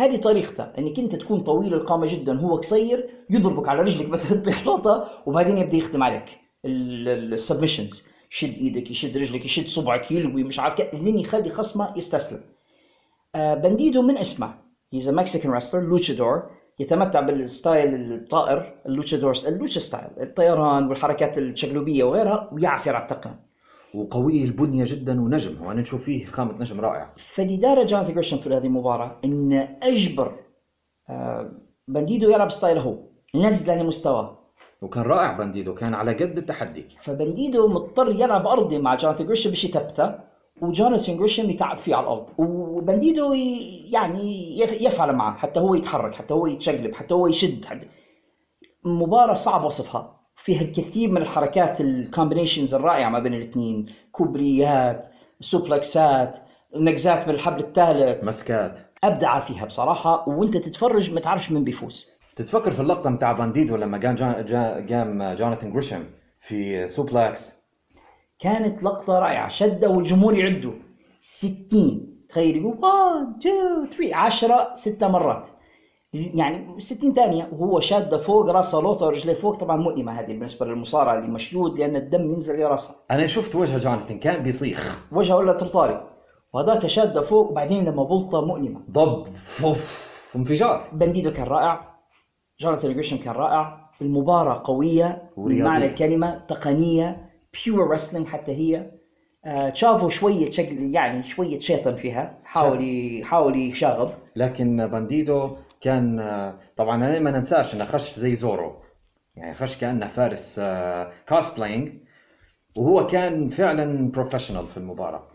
هذه طريقته إنك أنت تكون طويل القامة جدا هو قصير يضربك على رجلك مثلا تطيح لوطة وبعدين يبدأ يخدم عليك. ال submissions يشد إيدك يشد رجلك يشد صبعك يلوي مش عارف كيف لين يخلي خصمه يستسلم. آه بنديدو من اسمه. he's Mexican wrestler luchador يتمتع بال style الطائر ال luchador ال lucha style الطيران والحركات الشقلوبية وغيرها ويعرف يلعب تقني وقوي البنية جدا ونجم هو أنا نشوف فيه خامة نجم رائع. دار جوناثان جريشم في هذه المباراة إن أجبر آه، بانديدو يلعب style ه هو نزله لمستواه. وكان رائع بانديدو كان على قد التحدي. فبانديدو مضطر يلعب أرضي مع جوناثان جريشم باش يثبته وجوناثان جريشم يتعب فيه على الأرض. وبانديدو يعني يف- يفعل معه حتى هو يتحرك حتى هو يتشقلب حتى هو يشد. حتى مباراة صعب وصفها. فيها الكثير من الحركات ال combinations الرائعة ما بين الاثنين. كوبريات سوبلكسات نقزات من الحبل الثالث. مسكات. أبدع فيها بصراحة وأنت تتفرج ما تعرفش من بيفوز. تتفكر في اللقطة متاع بانديدو لما قام جان جا قام جوناثان جريشم في suplex كانت لقطة رائعة شدة والجمهور يعدوا 60 تخيل يقول 1 2 3 10 ستة مرات. يعني 60 ثانية وهو شادة فوق راسه لوطة ورجليه فوق. طبعا مؤلمة هذه بالنسبة للمصارع اللي مشدود لأن الدم ينزل لراسه أنا شفت وجه جوناثان كان بيصيخ. وجهه ولا ترطاري وهذاك شادة فوق وبعدين لما بلطة مؤلمة. ضب فوف انفجار. بانديدو كان رائع. جوناثان جريشم كان رائع. المباراة قوية ورياضية. بمعنى الكلمة تقنية pure wrestling حتى هي. آه تشافو شوية شكل يعني شوية شيطن فيها. حاول ي- حاول يشاغب. لكن بانديدو كان طبعا أنا ما ننساش انه خش زي زورو. يعني خش كأنه فارس cosplaying وهو كان فعلا professional في المباراة.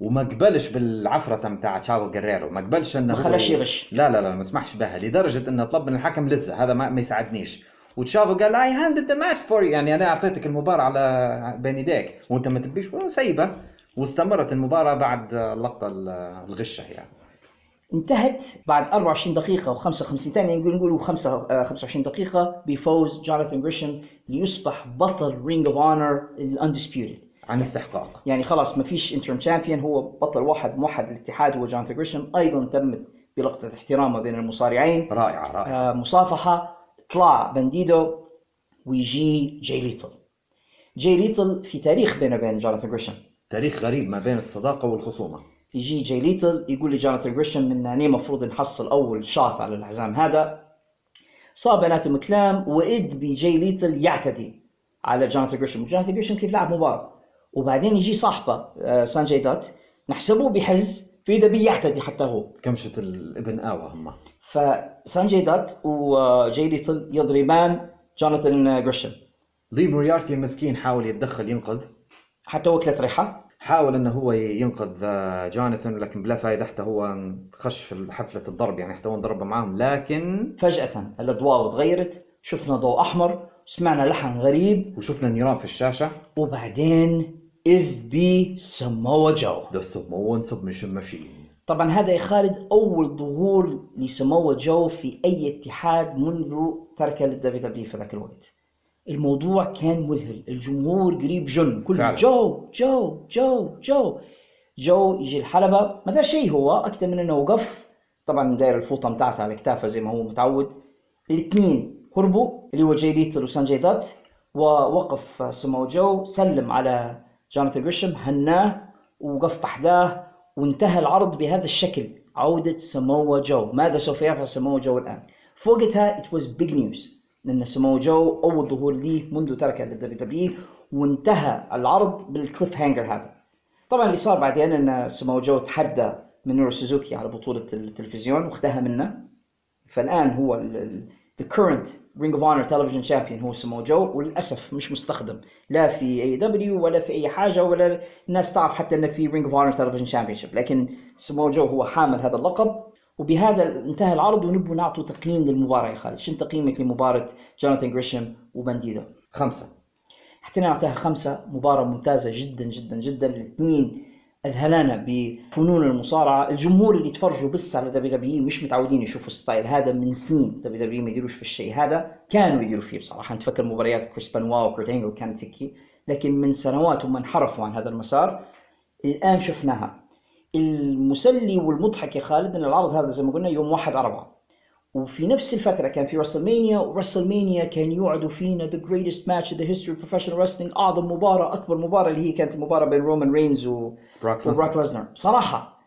وما قبلش بالعفرة متاع تشافو جريرو ما قبلش إنه ما خلاش يغش. لا لا لا ما سمحش بها. لدرجة انه طلب من الحكم لزة. هذا ما, ما يساعدنيش. وتشافو قال I handed the match for يعني أنا أعطيتك المباراة على بين يديك. وأنت ما تبيش. سيبه واستمرت المباراة بعد اللقطة الغشة يعني. انتهت بعد 24 دقيقة و55 ثانية نقول نقولوا 5 آه 25 دقيقة بفوز جوناثان جريشم ليصبح بطل Ring of Honor ال undisputed عن استحقاق. يعني خلاص ما فيش انترم تشامبيون هو بطل واحد موحد الاتحاد هو جوناثان جريشم أيضا تمت بلقطة احترام ما بين المصارعين. رائعة رائعة. آه، مصافحة. طلع بانديدو ويجي جاي ليثل جاي ليثل في تاريخ بينه وبين جوناثان جريشم تاريخ غريب ما بين الصداقة والخصومة. يجي جاي ليثل يقول لجوناثان جريشم إن أنا المفروض نحصل أول shot على الحزام هذا. صار بيناتهم كلام واذ بجاي ليثل يعتدي على جوناثان جريشم جوناثان جريشم كيف لعب مباراة وبعدين يجي صاحبه آه، سانجي دات نحسبه بيحجز فإذا بيعتدي حتى هو. كمشة الابن آوى هم؟ فسانجي دات وجاي ليثل يضربان جوناثان جريشم لي موريارتي المسكين حاول يتدخل ينقذ. حتى وكل طريحة حاول إنه هو ينقذ آه، جوناثان لكن بلا فايدة حتى هو خش في حفلة الضرب يعني حتى هو انضرب معاهم. لكن فجأة الأضواء تغيرت شفنا ضوء أحمر سمعنا لحن غريب. وشفنا نيران في الشاشة. وبعدين إذ بي سمو جو. the Samoan Submission Machine طبعا هذا يا خالد أول ظهور لسمو جو في أي اتحاد منذ ترك لل WWE في ذاك الوقت. الموضوع كان مذهل. الجمهور قريب جن كل فعلا. جو جو جو جو. جو يجي الحلبة ما دار شيء هو أكثر من أنه وقف. طبعا داير الفوطة متاعته على كتافه زي ما هو متعود. الاثنين هربوا اللي هو جاي ليثل وسانجي دات ووقف سمو جو سلم على جوناثان جريشم هناه وقف بحداه وانتهى العرض بهذا الشكل. عودة سمو جو. ماذا سوف يفعل سمو جو الآن؟ فوقتها it was big news. لأن سمو جو أول ظهور لي منذ ترك ال WWE وانتهى العرض بال cliffhanger هذا. طبعا اللي صار بعدين إن سمو جو تحدى مينورو سوزوكي على بطولة التلفزيون واخذها منه. فالآن هو the current Ring of Honor Television Champion هو سمو جو وللأسف مش مستخدم. لا في AEW ولا في أي حاجة ولا الناس تعرف حتى إنه في Ring of Honor Television Championship. لكن سمو جو هو حامل هذا اللقب. وبهذا انتهى العرض ونبغى نعطوا تقييم للمباراة يا خالد. شنو تقييمك لمباراة جوناثان جريشم وبانديدو خمسة. حتى نعطيها خمسة. مباراة ممتازة جدا جدا جدا. الاثنين أذهلنا بفنون المصارعة. الجمهور اللي تفرجوا بس على WWE مش متعودين يشوفوا ال style. هذا من سنين WWE ما يديروش في الشيء هذا. كانوا يديروا فيه بصراحة. نتفكر مباريات كريس بنوا وكرت انجل كانت لكن من سنوات هم انحرفوا عن هذا المسار الآن شفناها. المسلي والمضحك يا خالد إن العرض هذا زي ما قلنا يوم 1 4 وفي نفس الفترة كان في WrestleMania و WrestleMania كان يوعدوا فينا the greatest match in the history of professional wrestling أعظم مباراة أكبر مباراة اللي هي كانت المباراة بين رومان رينز و بروك وبروك ليسنر. بصراحة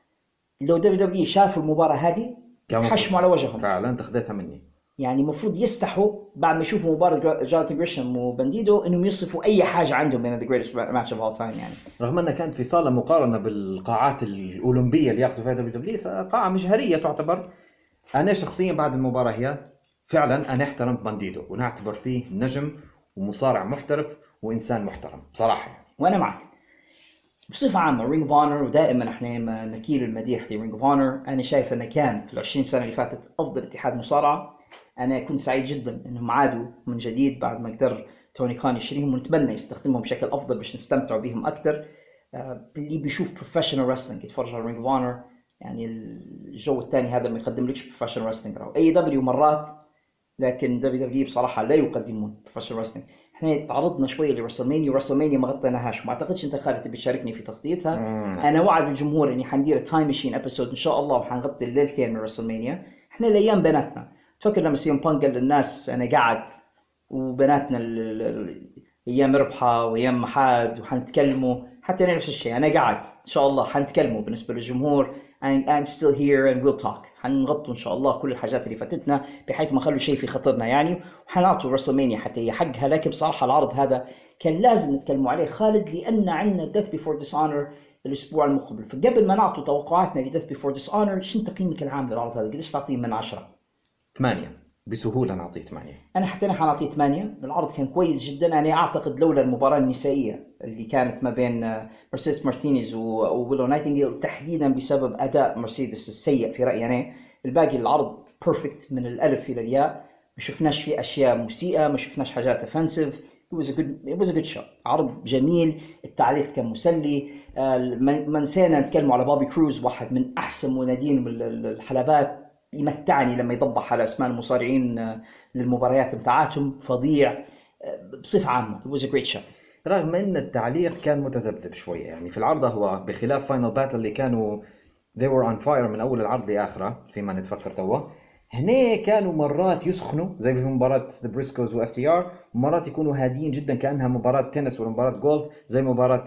لو WWE شافوا المباراة هذه تحشموا على وجههم. فعلا أنت خذيتها مني. يعني المفروض يستحوا بعد ما يشوفوا مباراة جوناثان جريشم وبانديدو إنهم يصفوا أي حاجة عندهم من the greatest match of all time يعني. رغم انها كانت في صالة مقارنة بالقاعات الأولمبية اللي ياخذوا فيها WWE قاعة مجهرية تعتبر. أنا شخصيا بعد المباراة هي فعلا أنا احترمت بانديدو ونعتبر فيه نجم ومصارع محترف وإنسان محترم بصراحة يعني. وأنا معك. بصفة عامة Ring of Honor ودائما إحنا نكيل المديح ل Ring of Honor أنا شايف إنه كان في ال 20 سنة اللي فاتت أفضل اتحاد مصارعة. أنا كنت سعيد جدا إنهم عادوا من جديد بعد ما قدر توني خان يشتريهم ونتمنى يستخدمهم بشكل أفضل باش نستمتعوا بهم أكثر. آه، اللي بيشوف professional wrestling يتفرج على Ring of Honor يعني الجو الثاني هذا ما يقدملكش professional wrestling AEW مرات لكن WWE بصراحة لا يقدمون professional wrestling إحنا تعرضنا شوية ل WrestleMania و WrestleMania ما غطيناهاش ما أعتقدش أنت خالد تبي تشاركني في تغطيتها. أنا وعد الجمهور إني حندير time machine episode إن شاء الله وحنغطي الليلتين من WrestleMania إحنا الأيام بناتنا. تفكر لما سي ام بانك قال للناس أنا قاعد وبناتنا أيام ربحة وأيام محاد وحنتكلموا حتى أنا نفس الشيء أنا قاعد إن شاء الله حنتكلموا بالنسبة للجمهور I'm, I'm still here and we'll talk. حنغطوا إن شاء الله كل الحاجات اللي فاتتنا بحيث ما خلوا شيء في خطرنا يعني وحنعطوا WrestleMania حتى هي حقها. لكن بصراحة العرض هذا كان لازم نتكلموا عليه خالد لأن عندنا Death Before Dishonor الأسبوع المقبل. فقبل ما نعطوا توقعاتنا ل Death Before Dishonor شنو تقييمك العام للعرض هذا؟ قديش تعطيه من عشرة؟ ثمانية. بسهولة نعطيه ثمانية. أنا حتى أنا حنعطيه ثمانية. العرض كان كويس جدا. أنا أعتقد لولا المباراة النسائية اللي كانت ما بين آه، مرسيدس مارتينيز وويلو نايتنجيل تحديدا بسبب أداء مرسيدس السيء في رأيي أنا. الباقي العرض perfect من الألف إلى الياء. ما شفناش فيه أشياء مسيئة ما شفناش حاجات offensive it was a good it was a good show عرض جميل. التعليق كان مسلي. آه، ما نسينا نتكلم على بوبي كروز واحد من أحسن منادين ال- ال- الحلبات. يمتعني لما يضبح على أسماء المصارعين آه، للمباريات بتاعتهم فظيع آه، بصفة عامة. It was a great show. رغم إن التعليق كان متذبذب شوية يعني في العرض هو بخلاف Final Battle اللي كانوا they were on fire من أول العرض لآخره فيما نتفكر توا. هنا كانوا مرات يسخنوا زي في مباراة The Briscoes و FTR ومرات يكونوا هاديين جدا كأنها مباراة تنس ولا مباراة جولف زي مباراة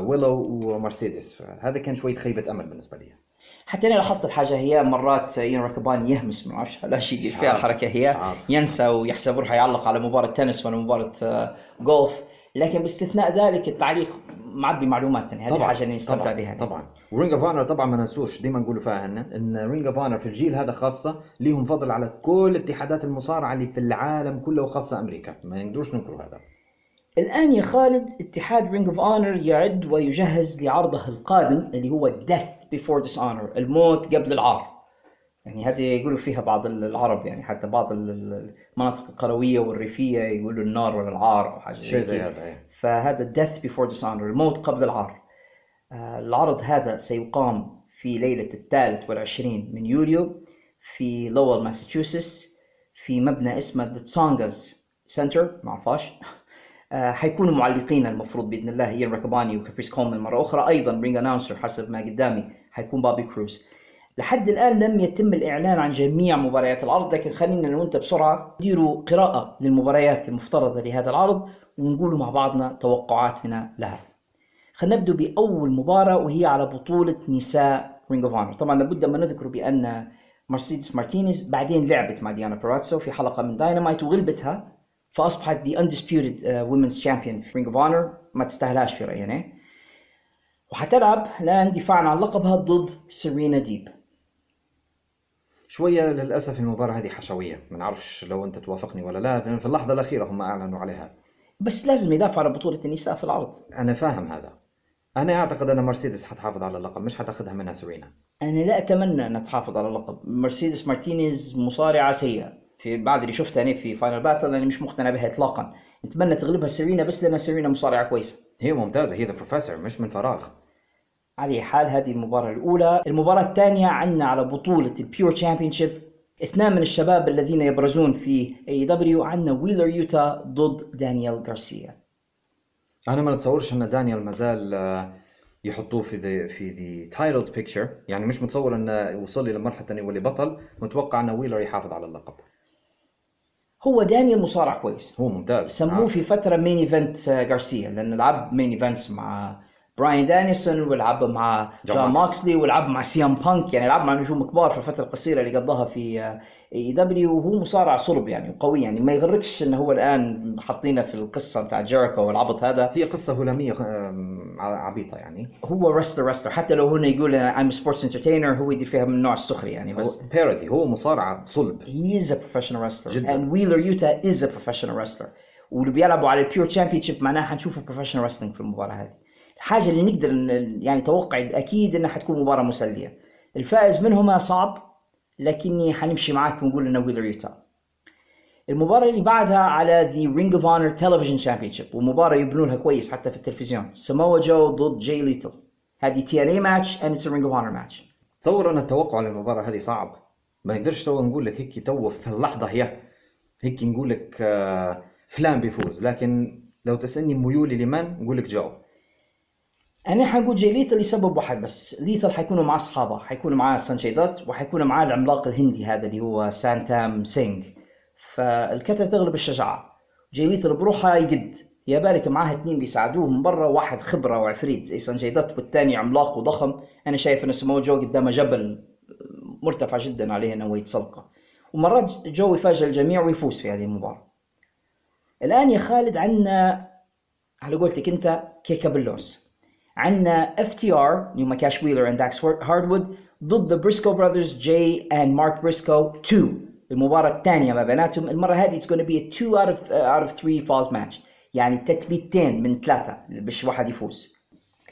ويلو ومرسيدس فهذا كان شوية خيبة أمل بالنسبة لي. حتى أنا لاحظت الحاجة هي مرات إيان ريكابوني يهمس ما أعرفش لا شيء فيها الحركه هي. ينسى ويحسب روحه يعلق على مباراة تنس ولا مباراة آه، جولف لكن باستثناء ذلك التعليق معبي معلومات يعني هذه حاجة اللي نستمتع طبعا بها طبعا. و Ring of Honor طبعا ما ننسوش ديما نقولوا فيها إن Ring of Honor في الجيل هذا خاصة ليهم فضل على كل اتحادات المصارعة اللي في العالم كله وخاصة أمريكا. ما نقدروش ننكروا هذا. الآن يا خالد اتحاد Ring of Honor يعد ويجهز لعرضه القادم اللي هو Death before dishonor الموت قبل العار يعني هذه يقولوا فيها بعض العرب يعني حتى بعض ال- ال- المناطق القروية والريفية يقولوا النار ولا العار أو حاجة شيء زي. هذا إيه. فهذا death before dishonor الموت قبل العار آه، العرض هذا سيقام في ليلة الثالث والعشرين من يوليو في لوول ماساتشوستس في مبنى اسمه The Tsongas Center ما حيكونوا معلقين المفروض بإذن الله. إيان ريكاboني وكابريس كولمان مرة أخرى. أيضا ring announcer حسب ما قدامي حيكون بابي كروز. لحد الآن لم يتم الإعلان عن جميع مباريات العرض لكن خلينا أنا وانت بسرعة نديروا قراءة للمباريات المفترضة لهذا العرض ونقولوا مع بعضنا توقعاتنا لها. خلينا نبدأ بأول مباراة وهي على بطولة نساء رينج اوف اونر طبعا لابد ما نذكر بأن مرسيدس مارتينيز بعدين لعبت مع ديانا بورازو في حلقة من داينامايت وغلبتها the undisputed uh, women's champion في رينج اوف اونر ما تستاهلهاش في رأينا. وحتلعب الآن دفاعا عن لقبها ضد سيرينا ديب شوية للأسف المباراة هذه حشوية. ما نعرفش لو أنت توافقني ولا لا في اللحظة الأخيرة هم أعلنوا عليها. بس لازم يدافع عن بطولة النساء في العرض. أنا فاهم هذا. أنا أعتقد أن مرسيدس حتحافظ على اللقب مش حتأخذها منها سيرينا أنا لا أتمنى أن تحافظ على اللقب. مرسيدس مارتينيز مصارعة سيئة. في بعد اللي شفتها أنا في فاينل باتل أنا مش مقتنع بها إطلاقا. نتمنى تغلبها سيرينا بس لأن سيرينا مصارعة كويسة. هي ممتازة هي the professor مش من فراغ. على حال هذه المباراة الأولى المباراة الثانية عندنا على بطولة ال pure championship اثنان من الشباب الذين يبرزون في اي دبليو عندنا ويلر يوتا ضد دانيال غارسيا أنا ما نتصورش أن دانيال مازال آه، يحطوه في the في the titles picture يعني مش متصور إنه وصل لي للمرحله الثانية واللي بطل. متوقع إن ويلر يحافظ على اللقب. هو دانيال مصارع كويس. هو ممتاز. سموه في فترة main event غارسيا لأن لعب main events مع براين دانيلسون ولعب مع جون جون موكس. موكسلي ولعب مع سي ام بانك يعني لعب مع نجوم كبار في الفترة القصيرة اللي قضاها في اي دبليو وهو مصارع صلب يعني وقوي يعني ما يغركش إنه هو الآن حاطينه في القصة بتاع جيريكو والعبط هذا. هي قصة هلاميه عبيطة يعني. هو wrestler wrestler حتى لو هنا يقول I'm a sports entertainer هو يدير فيها من نوع السخري يعني. بس هو بارودي هو مصارعه صلب. He is a professional wrestler. جداً. and Wheeler Yuta is a professional wrestler. واللي بيلعبوا على ال pure championship معناها حنشوفوا professional wrestling في المباراة هذه. الحاجة اللي نقدر يعني توقع أكيد إنها حتكون مباراة مسلية. الفائز منهما صعب لكني حنمشي معاك ونقول إنه ويلر يوتا المباراة اللي بعدها على The Ring of Honor Television Championship ومباراة يبنوا لها كويس حتى في التلفزيون. سموا جو ضد جاي ليثل. هذه تي ان اي match it's a Ring of Honor match. تصور أن التوقع للمباراة هذه صعب. ما نقدرش تو نقول لك هيك تو في اللحظة هي. هيك نقول لك آه، فلان بيفوز. لكن لو تسألني ميولي لمن نقول لك جو. أنا حنقول جاي ليثل لسبب واحد بس. ليثل حيكونوا مع أصحابه حيكونوا معاه سانجي دات وحيكون معاه العملاق الهندي هذا اللي هو ساتنام سينغ. فالكتلة تغلب الشجاعة. جاي ليثل بروحها يقد. يا بالك معاه اثنين بيساعدوه من برا واحد خبرة وعفريت زي سانجي دات والثاني عملاق وضخم. أنا شايف ان سمو جو قدامه جبل مرتفع جدا عليه إنه يتسلقه ومرات جو يفاجئ الجميع ويفوز في هذه المباراة. الآن يا خالد عندنا على قولتك أنت كيكا باللوز عندنا اف تي ار هم كاش ويلر and داكس هاروود ضد بريسكو براذرز جاي and مارك بريسكو 2 المباراة الثانية ما بيناتهم. المرة هذه it's gonna be a 2 out of out of 3 falls match. يعني تثبيتين من ثلاثة باش واحد يفوز.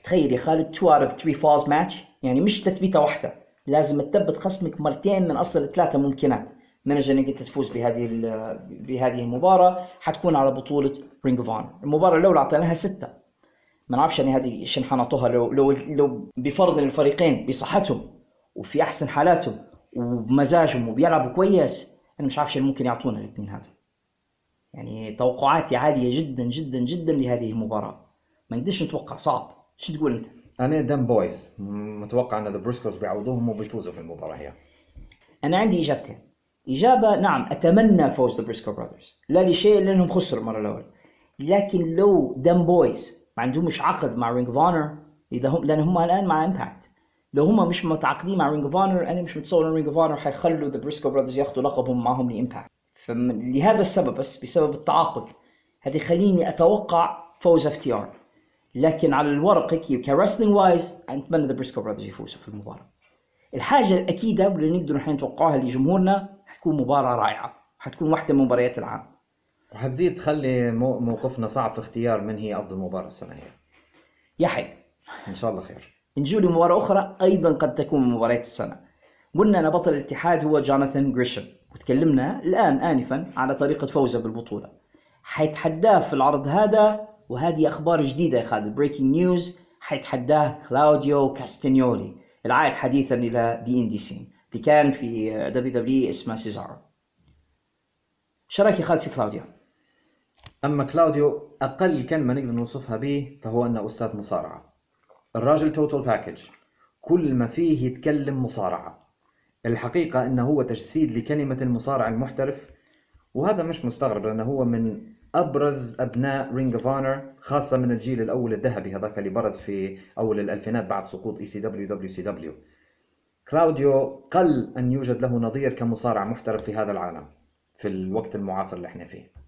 تخيل يا خالد 2 out of 3 falls match. يعني مش تثبيتة واحدة. لازم تثبت خصمك مرتين من أصل ثلاثة ممكنات. من أجل إنك أنت تفوز بهذه بهذه المباراة. حتكون على بطولة رينج اوف اونر المباراة الأولى أعطيناها ستة. ما نعرفش يعني هذه إيش حنعطوها لو لو لو بفرض الفريقين بصحتهم وفي أحسن حالاتهم وبمزاجهم وبيلعبوا كويس أنا مش عارف شو ممكن يعطونا الاثنين هذول. يعني توقعاتي عالية جدا جدا جدا لهذه المباراة. ما نقدرش نتوقع صعب. شو تقول أنت؟ أنا Dem Boys. متوقع أن ذا بريسكوز بيعوضوهم وبيفوزوا في المباراة هي. أنا عندي إجابتين. إجابة نعم أتمنى فوز ذا بريسكو براذرز. لا لشيء لأنهم خسروا المرة الاولى لكن لو Dem Boys ما عندهمش عقد مع رينج هم لأن هم الآن مع إمباكت. لو هم مش متعاقدين مع رينج اوف اونر أنا مش متصور إن رينج اوف اونر ذا بريسكو براذرز ياخذوا لقبهم معهم لإمباكت. فلهذا السبب بس بسبب التعاقد. هذا يخليني أتوقع فوز اف تي ار لكن على الورق هيك wrestling wise أتمنى ذا بريسكو براذرز يفوزوا في المباراة. الحاجة الأكيدة واللي نقدر نحن نتوقعها لجمهورنا حتكون مباراة رائعة. حتكون واحدة من مباريات العام وحتزيد تخلي مو- موقفنا صعب في اختيار من هي أفضل مباراة السنة هي. يا حي. إن شاء الله خير. نجوا لمباراة أخرى أيضا قد تكون من مباريات السنة. قلنا أن بطل الاتحاد هو جوناثان جريشم وتكلمنا الآن آنفا على طريقة فوزه بالبطولة. حيتحداه في العرض هذا وهذه أخبار جديدة يا خالد. breaking news حيتحداه كلاوديو كاستنيولي العائد حديثا إلى the indie scene اللي كان في دبليو دبليو اسمه سيزارو شو رأيك يا خالد في كلاوديو؟ أما كلاوديو أقل كلمة نقدر نوصفها به فهو أنه أستاذ مصارعة. الراجل total package كل ما فيه يتكلم مصارعة. الحقيقة أنه هو تجسيد لكلمة المصارع المحترف وهذا مش مستغرب لأنه هو من أبرز أبناء Ring of Honor خاصة من الجيل الأول الذهبي هذاك اللي برز في أول الألفينات بعد سقوط اي سي دبليو دبليو سي دبليو كلاوديو قل أن يوجد له نظير كمصارع محترف في هذا العالم في الوقت المعاصر اللي إحنا فيه.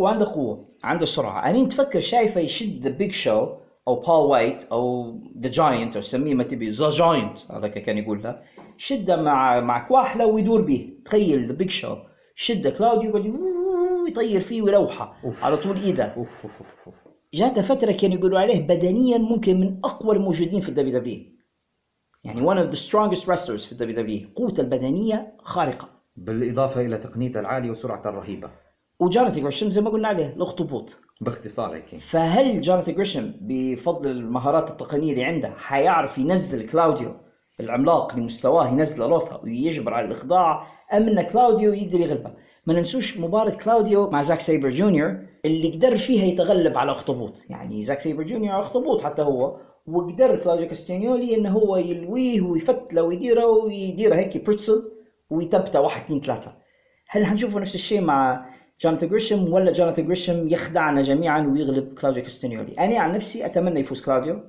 هو عنده قوة عنده سرعة. أنا تفكر شايفه يشد The Big Show أو بول وايت أو ذا جاينت أو سميه ما تبي ذا جاينت هذاك كان يقولها. شده مع مع كواحلة ويدور به تخيل The Big Show شده كلاوديو يقعد يطير فيه ويلوحه على طول إيده. أوف أوف أوف, أوف. جاته فترة كانوا يقولوا عليه بدنيا ممكن من أقوى الموجودين في ال WWE. يعني one of the strongest wrestlers في الدبليو دبليو. قوته البدنية خارقة. بالإضافة إلى تقنيته العاليه وسرعته الرهيبة. وجوناثان جريشم زي ما قلنا عليه الاخطبوط باختصار هيك. فهل جوناثان جريشم بفضل المهارات التقنية اللي عنده حيعرف ينزل كلاوديو العملاق لمستواه ينزله لوطة ويجبر على الإخضاع أم إن كلاوديو يقدر يغلبه؟ ما ننسوش مباراة كلاوديو مع زاك سيبر جونيور اللي قدر فيها يتغلب على أخطبوط. يعني زاك سيبر جونيور أخطبوط حتى هو وقدر كلاوديو كاستينيولي انه هو يلويه ويفتله ويديره ويديره هيك pretzel ويثبته واحد اثنين ثلاثة. هل حنشوفه نفس الشيء مع جوناثان جريشم ولا جوناثان جريشم يخدعنا جميعا ويغلب كلاوديو كاستنيولي أنا عن نفسي أتمنى يفوز كلاوديو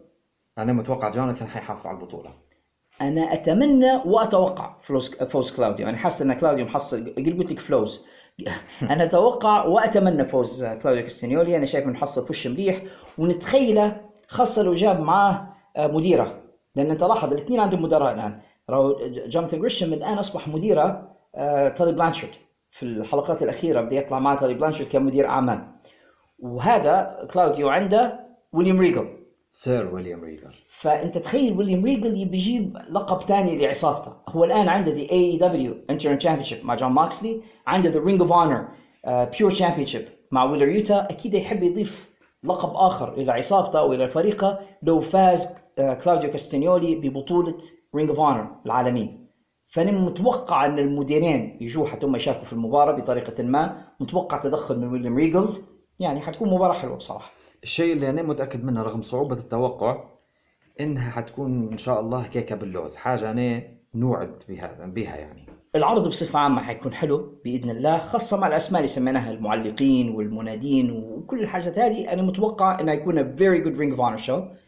أنا متوقع جوناثان حيحافظ على البطولة. أنا أتمنى وأتوقع فوز فوز كلاوديو أنا حاسس إن كلاوديو محصل قلت لك فلوز. أنا أتوقع وأتمنى فوز كلاوديو كاستنيولي أنا شايف إنه حصل push مليح. ونتخيله خاصه لو جاب معاه آه، مديرة. لأن أنت لاحظ الاثنين عندهم مدراء الآن. جوناثان جريشم الآن أصبح مديرة آه، تالي بلانشارد في الحلقات الأخيرة بدا يطلع مع تالي بلانشارد كمدير اعمال وهذا كلاوديو عنده ويليام ريجل سير ويليام ريجل فأنت تخيل ويليام ريجل يبي يجيب لقب ثاني لعصابته. هو الآن عنده ذا AEW Interim Championship مع جون موكسلي عنده the Ring of Honor Pure Championship مع ويلر يوتا. أكيد يحب يضيف لقب آخر إلى عصابته أو إلى فريقه لو فاز كلاوديو كاستانيولي ببطولة Ring of Honor العالمية. فأنا متوقع أن المديرين يجوا حتى هم يشاركوا في المباراة بطريقة ما متوقع تدخل من ويليام ريجل. يعني حتكون مباراة حلوة بصراحة. الشيء اللي أنا متأكد منه رغم صعوبة التوقع إنها حتكون إن شاء الله كيكة باللوز. حاجة أنا نوعد بهذا بها يعني. العرض بصفة عامة حيكون حلو بإذن الله خاصة مع الأسماء اللي سميناها المعلقين والمنادين وكل الحاجات هذه. أنا متوقع إنه يكون a very good Ring of Honor show.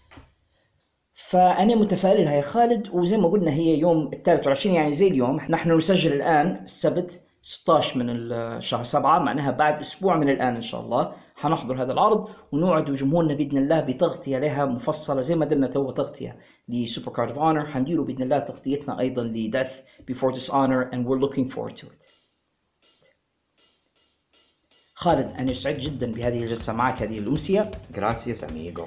فأنا متفائل يا خالد وزي ما قلنا هي يوم الثالث والعشرين يعني زي اليوم. نحن نسجل الآن السبت 16 من الشهر 7 معناها بعد أسبوع من الآن إن شاء الله حنحضر هذا العرض ونوعد جمهورنا بإذن الله بتغطية لها مفصلة زي ما درنا تو تغطية ل Supercard of Honor. حنديروا بإذن الله تغطيتنا أيضا ل Death Before Dishonor and we're looking forward to it خالد أنا سعيد جدا بهذه الجلسة معك هذه الأمسية. gracias amigo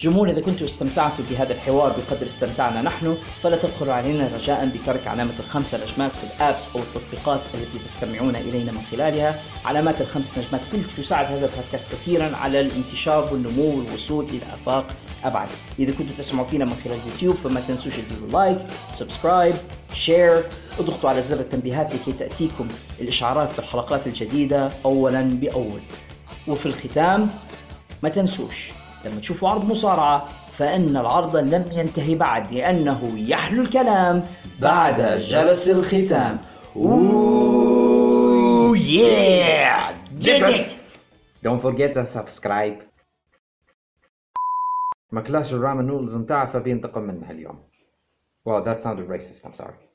جمهور إذا كنتم استمتعتوا بهذا الحوار بقدر استمتعنا نحن فلا تبخلوا علينا رجاء بترك علامة الخمسة نجمات في ال apps أو التطبيقات التي تستمعون إلينا من خلالها. علامات الخمس نجمات تلك تساعد هذا البودكاست كثيرا على الانتشار والنمو والوصول إلى آفاق أبعد. إذا كنتم تسمعوا فينا من خلال اليوتيوب فما تنسوش تديروا like subscribe share اضغطوا على زر التنبيهات لكي تأتيكم الإشعارات بالحلقات الجديدة أولا بأول. وفي الختام ما تنسوش لما تشوفوا عرض مصارعة فإن العرض لم ينتهي بعد لأنه يحلو الكلام بعد جلس الختام. Ooh, yeah! Dig it! Don't forget to subscribe. ما كلاش الرامن نودلز متاعه فبينتقم منها اليوم. Well that sounded racist. I'm sorry.